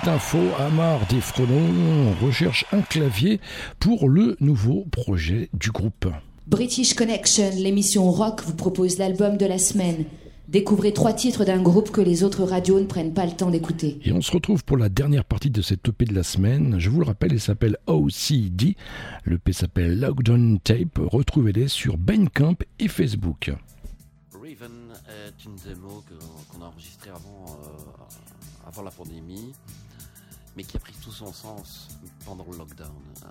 Petite info, Amar des Frelons recherche un clavier pour le nouveau projet du groupe. British Connection, l'émission rock, vous propose l'album de la semaine. Découvrez trois titres d'un groupe que les autres radios ne prennent pas le temps d'écouter. Et on se retrouve pour la dernière partie de cette EP de la semaine. Je vous le rappelle, il s'appelle OCD. Le P s'appelle Lockdown Tape. Retrouvez-les sur Bandcamp et Facebook. Raven est une démo qu'on a enregistrée avant, euh, avant la pandémie, mais qui a pris tout son sens pendant le lockdown. Euh,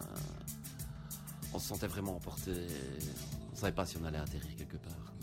on se sentait vraiment emporté. On savait pas si on allait atterrir quelque part.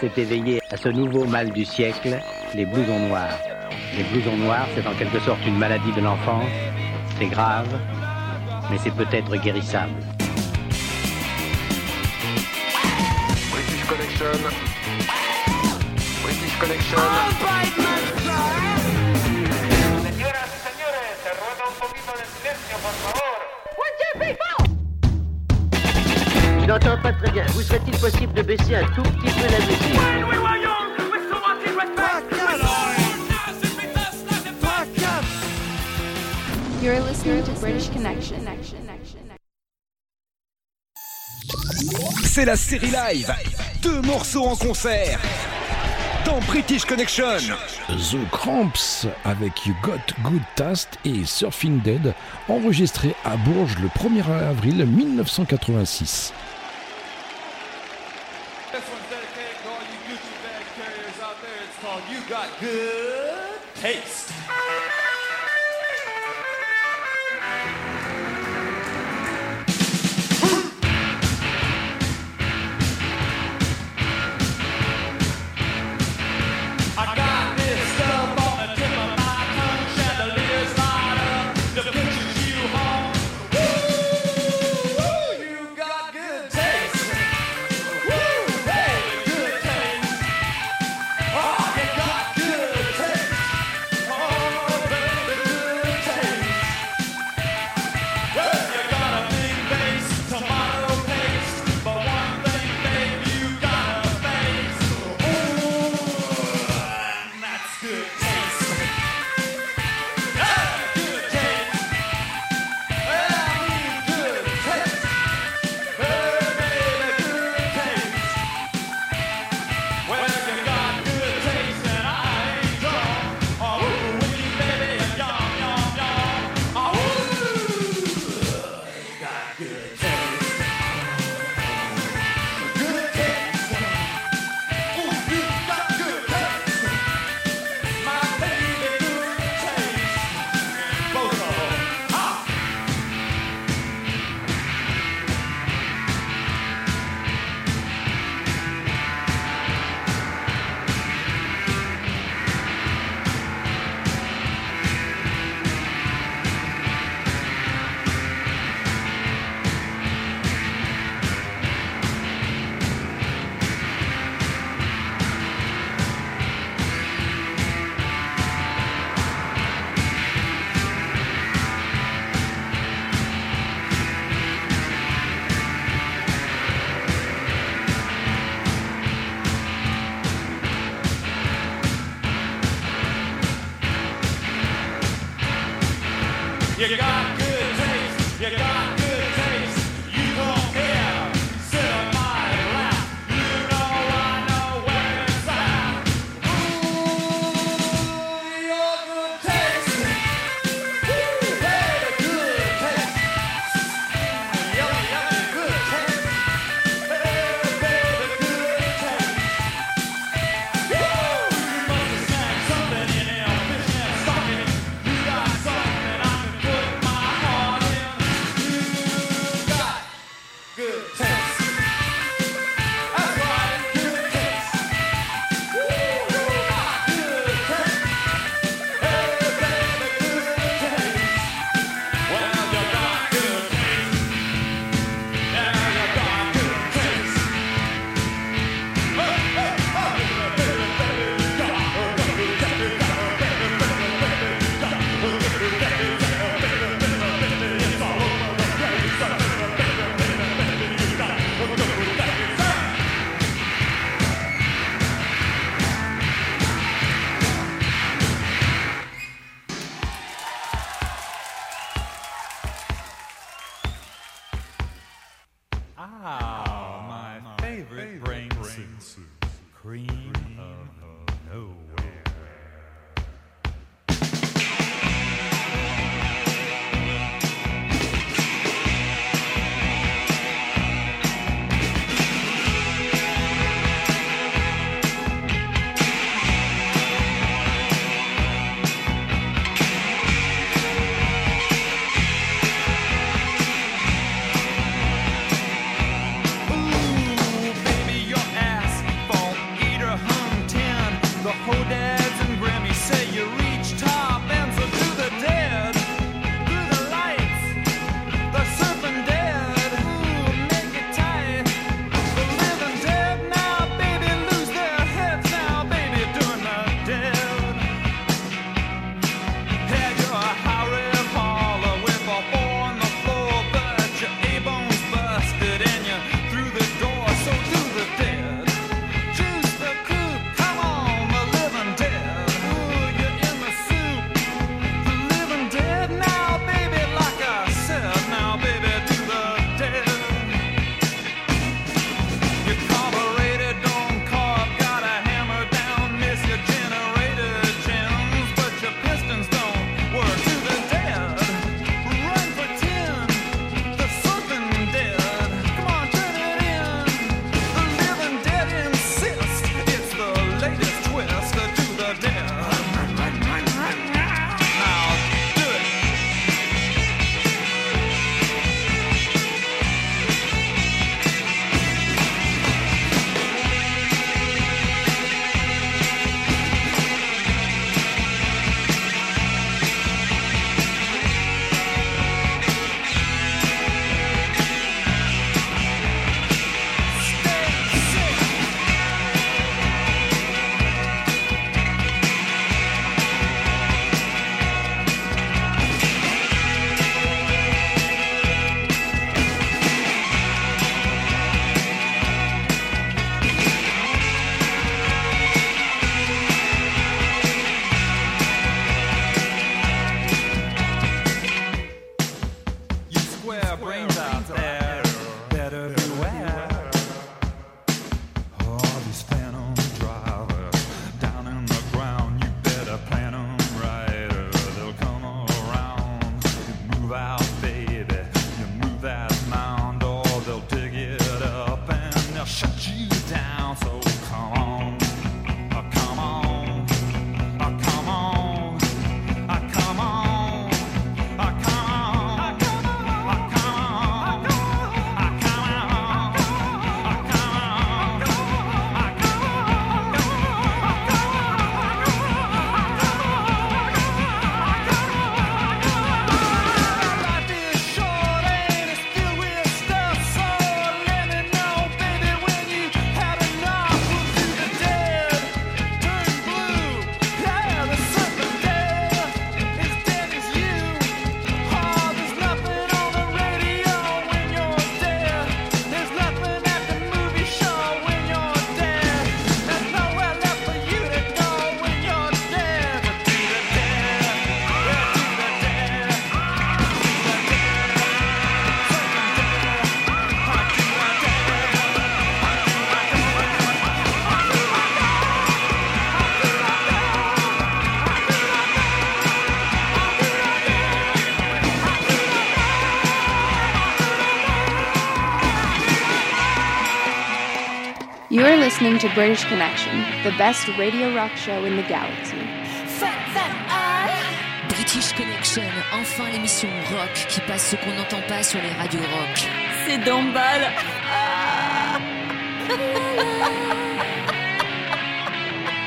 s'est éveillé à ce nouveau mal du siècle, les blousons noirs. Les blousons noirs, c'est en quelque sorte une maladie de l'enfance. C'est grave, mais c'est peut-être guérissable. la série live. Deux morceaux en concert. Dans British Connection. The Cramps avec You Got Good Taste et Surfing Dead, enregistré à Bourges le 1er avril 1986. favorite brain, brain soup. Cream, cream of nowhere. Listening to British Connection, the best radio rock show in the galaxy. British Connection, enfin l'émission rock qui passe ce qu'on n'entend pas sur les radios rock. C'est d'emballe.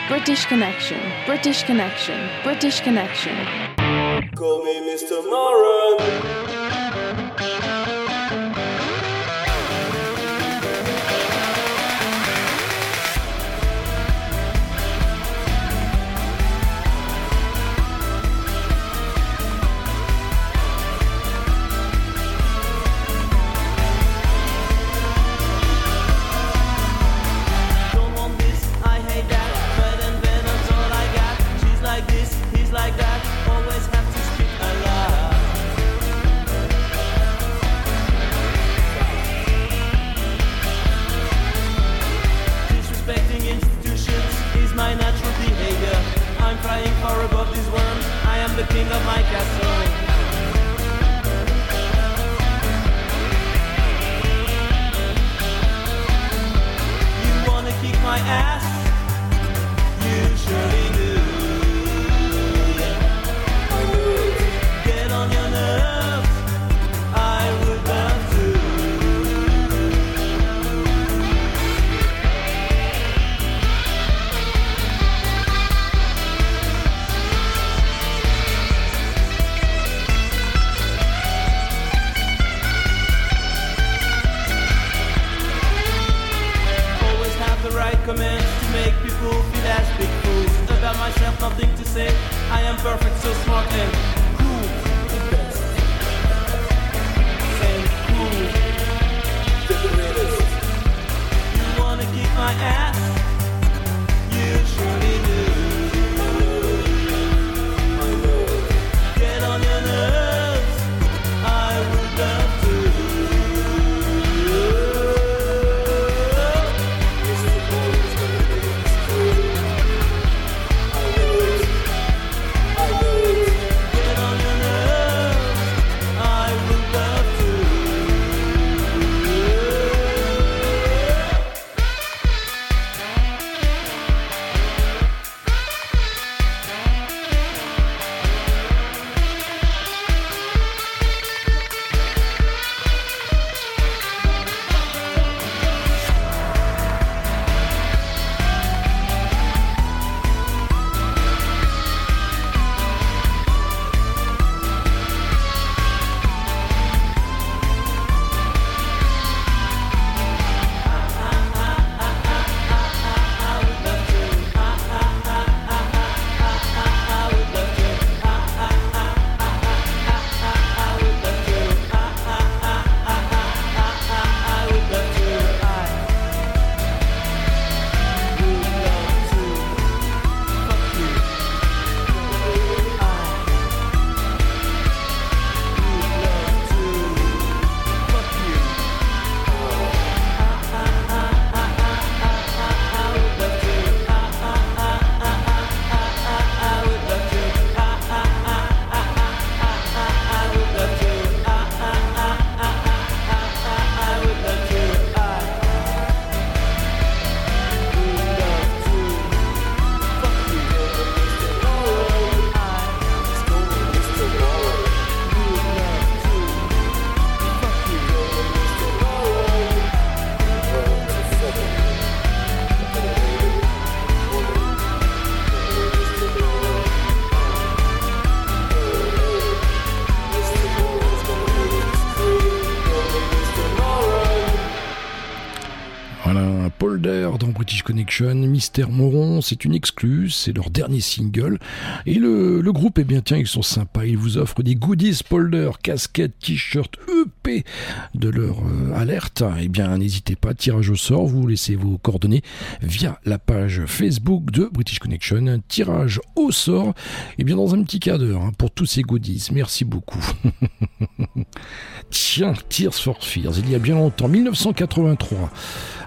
British Connection, British Connection, British Connection. Call me Mr. Moran. King of my castle. Mystère Moron, c'est une exclue, c'est leur dernier single. Et le, groupe, eh bien tiens, ils sont sympas, ils vous offrent des goodies Polder, casquettes, t-shirts, De leur euh, alerte. Eh bien, n'hésitez pas, tirage au sort, vous laissez vos coordonnées via la page Facebook de British Connection. Tirage au sort, eh bien dans un petit quart d'heure hein, pour tous ces goodies. Merci beaucoup. Tiens, Tears for Fears, il y a bien longtemps, 1983.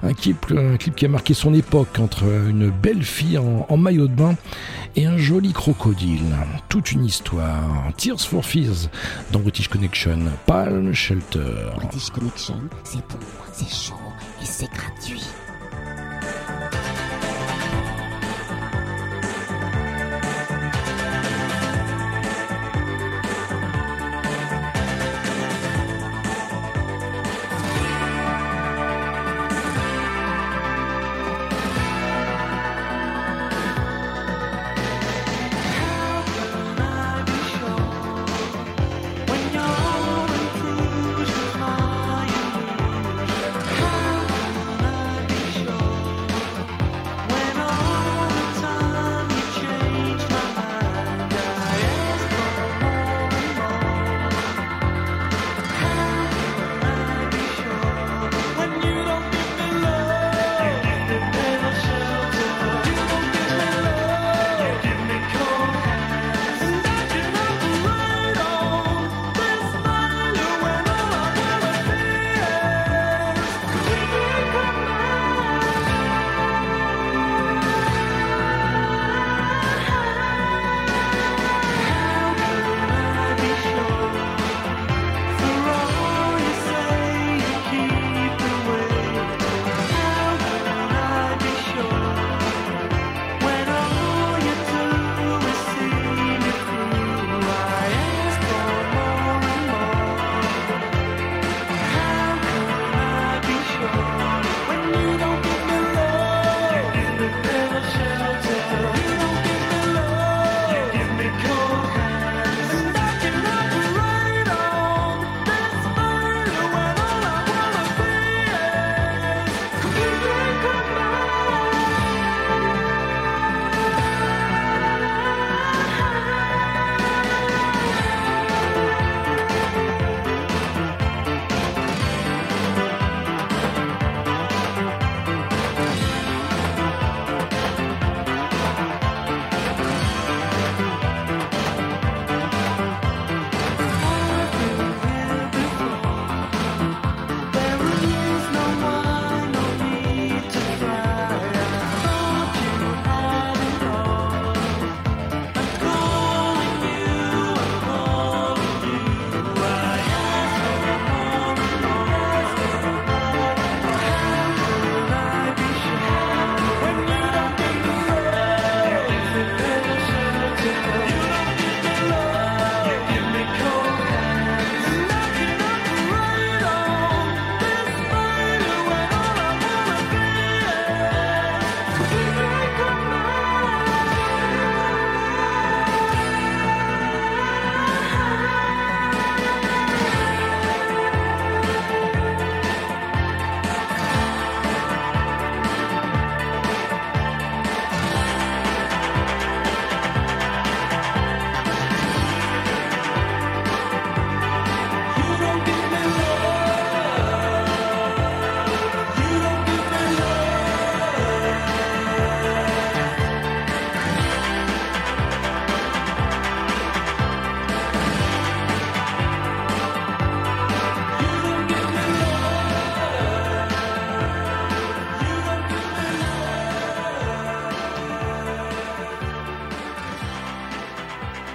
Un clip, un clip qui a marqué son époque entre une belle fille en, en maillot de bain et un joli crocodile. Toute une histoire. Tears for Fears dans British Connection. Palm Shelter. British Connection, c'est bon, c'est chaud et c'est gratuit.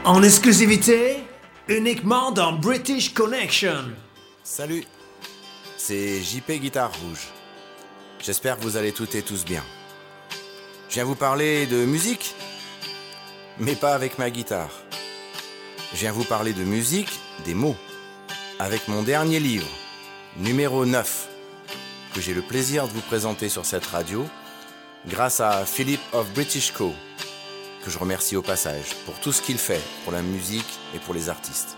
En exclusivité, uniquement dans British Connection. Salut, c'est JP Guitare Rouge. J'espère que vous allez toutes et tous bien. Je viens vous parler de musique, mais pas avec ma guitare. Je viens vous parler de musique, des mots, avec mon dernier livre, numéro 9, que j'ai le plaisir de vous présenter sur cette radio, grâce à Philip of British Co., je remercie au passage pour tout ce qu'il fait pour la musique et pour les artistes.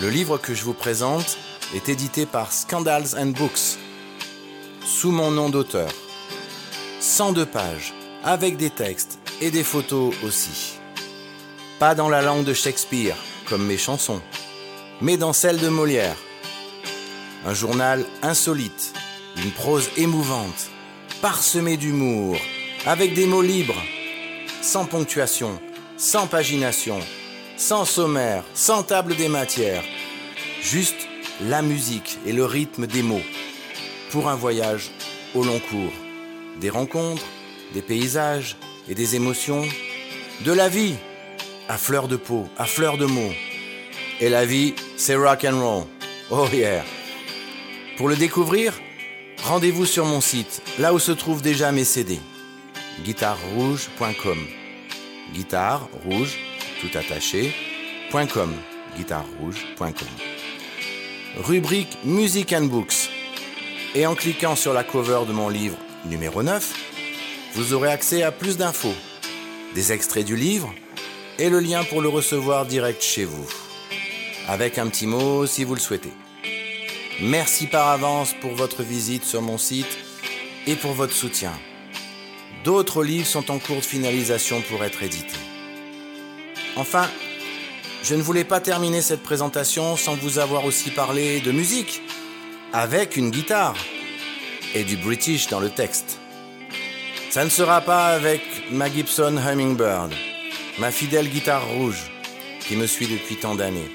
Le livre que je vous présente est édité par Scandals and Books, sous mon nom d'auteur. 102 pages, avec des textes et des photos aussi. Pas dans la langue de Shakespeare, comme mes chansons, mais dans celle de Molière. Un journal insolite, une prose émouvante, parsemée d'humour, avec des mots libres, sans ponctuation, sans pagination, sans sommaire, sans table des matières. Juste la musique et le rythme des mots. Pour un voyage au long cours. Des rencontres, des paysages et des émotions. De la vie, à fleur de peau, à fleur de mots. Et la vie, c'est rock and roll. Oh yeah. Pour le découvrir, rendez-vous sur mon site, là où se trouvent déjà mes CD. guitarerouge.com. Guitare rouge, tout attaché, .com. guitarerouge.com. Rubrique Music and Books. Et en cliquant sur la cover de mon livre numéro 9, vous aurez accès à plus d'infos, des extraits du livre et le lien pour le recevoir direct chez vous. Avec un petit mot si vous le souhaitez. Merci par avance pour votre visite sur mon site et pour votre soutien. D'autres livres sont en cours de finalisation pour être édités. Enfin, je ne voulais pas terminer cette présentation sans vous avoir aussi parlé de musique, avec une guitare et du British dans le texte. Ça ne sera pas avec ma Gibson Hummingbird, ma fidèle guitare rouge, qui me suit depuis tant d'années,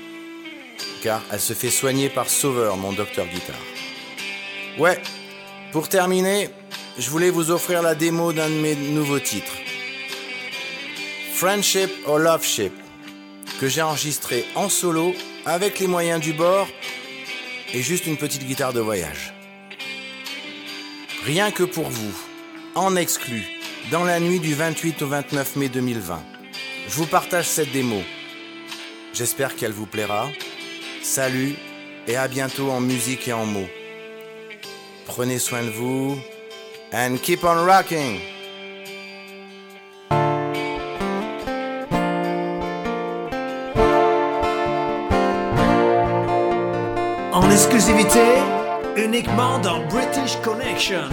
car elle se fait soigner par Sauveur, mon docteur guitare. Ouais, pour terminer, je voulais vous offrir la démo d'un de mes nouveaux titres. Friendship or Love Ship, que j'ai enregistré en solo avec les moyens du bord et juste une petite guitare de voyage. Rien que pour vous, en exclu, dans la nuit du 28 au 29 mai 2020, je vous partage cette démo. J'espère qu'elle vous plaira. Salut et à bientôt en musique et en mots. Prenez soin de vous and keep on rocking. En exclusivité, uniquement dans British Connection.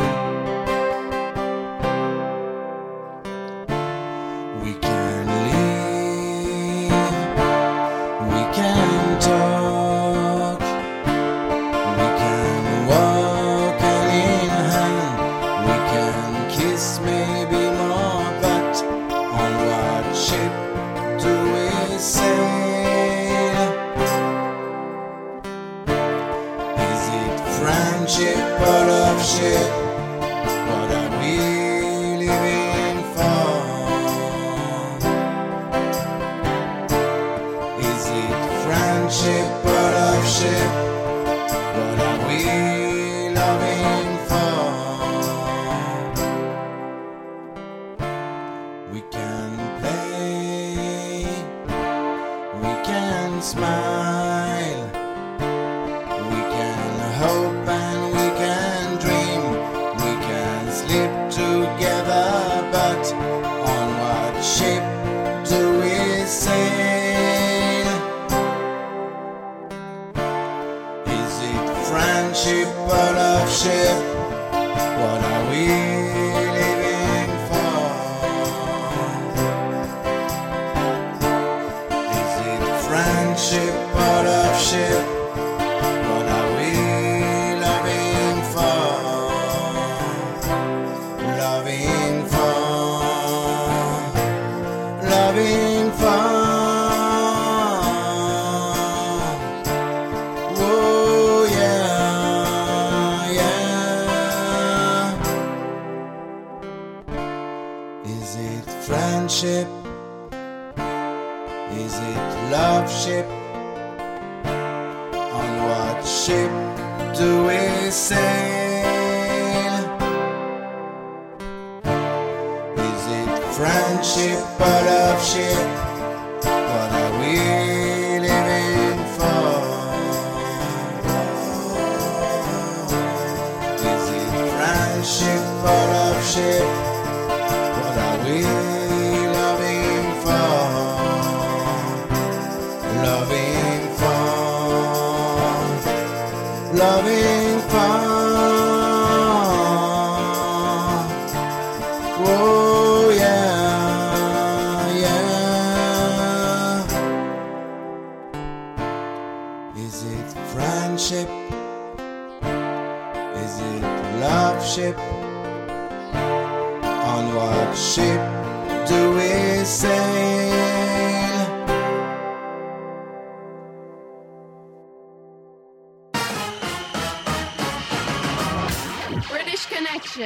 British Connection.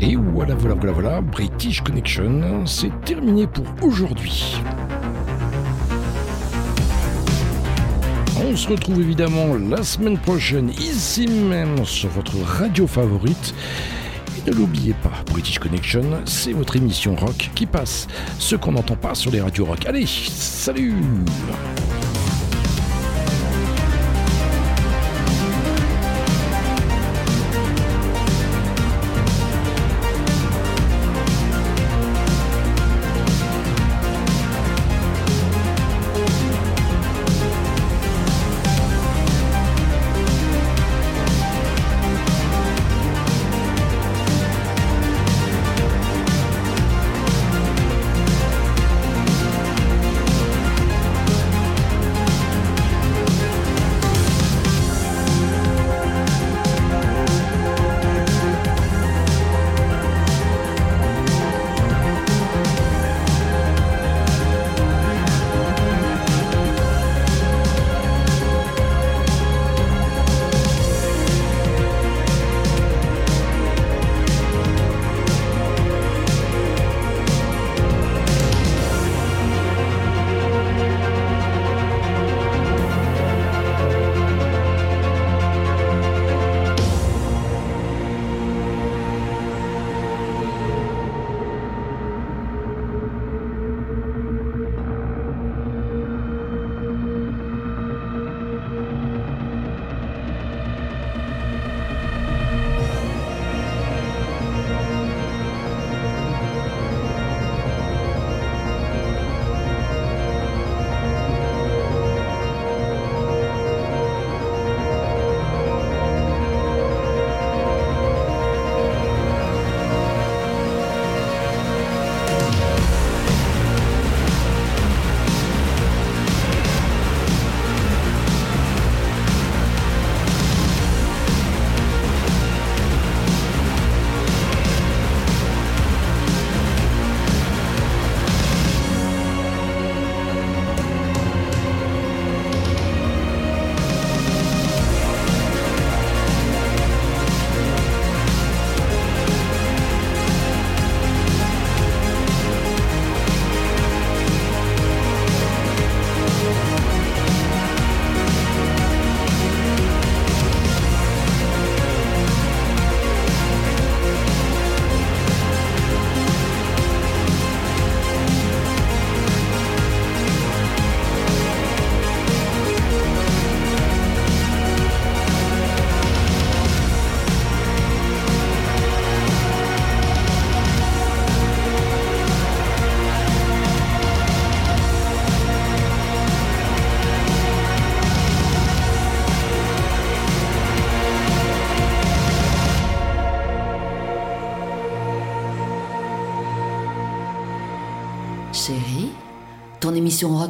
Et voilà, voilà, voilà, voilà, British Connection, c'est terminé pour aujourd'hui. On se retrouve évidemment la semaine prochaine, ici même, sur votre radio favorite. Ne l'oubliez pas, British Connection, c'est votre émission rock qui passe ce qu'on n'entend pas sur les radios rock. Allez, salut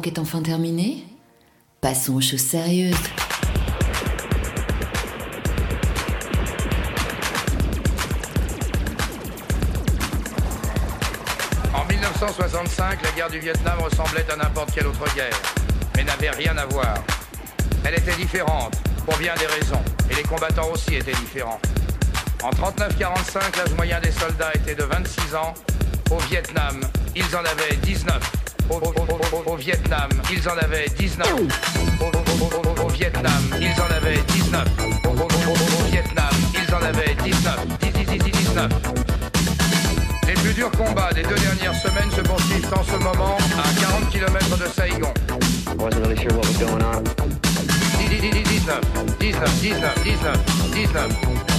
est enfin terminée Passons aux choses sérieuses. En 1965, la guerre du Vietnam ressemblait à n'importe quelle autre guerre, mais n'avait rien à voir. Elle était différente, pour bien des raisons. Et les combattants aussi étaient différents. En 39-45, l'âge moyen des soldats était de 26 ans. Au Vietnam, ils en avaient 19. Au, au- au- au- au Vietnam, ils en avaient 19. Au, Vietnam, ils en avaient 19. Au, Vietnam, ils en avaient 19. 10, 10, 10, 19. Les plus durs combats des deux dernières semaines se poursuivent en ce moment à 40 km de Saigon. 19, 19, 19, 19, 19.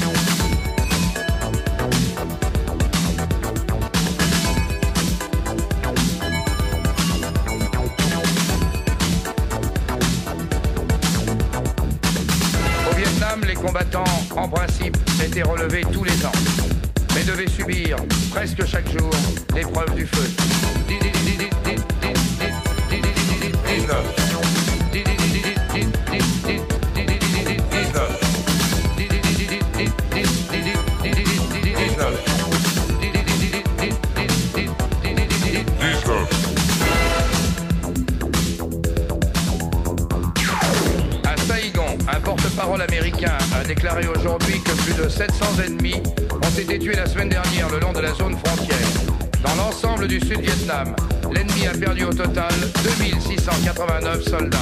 En principe, étaient relevés tous les ans, mais devaient subir, presque chaque jour, l'épreuve du feu. 19. A déclaré aujourd'hui que plus de 700 ennemis ont été tués la semaine dernière le long de la zone frontière. Dans l'ensemble du Sud-Vietnam, l'ennemi a perdu au total 2689 soldats.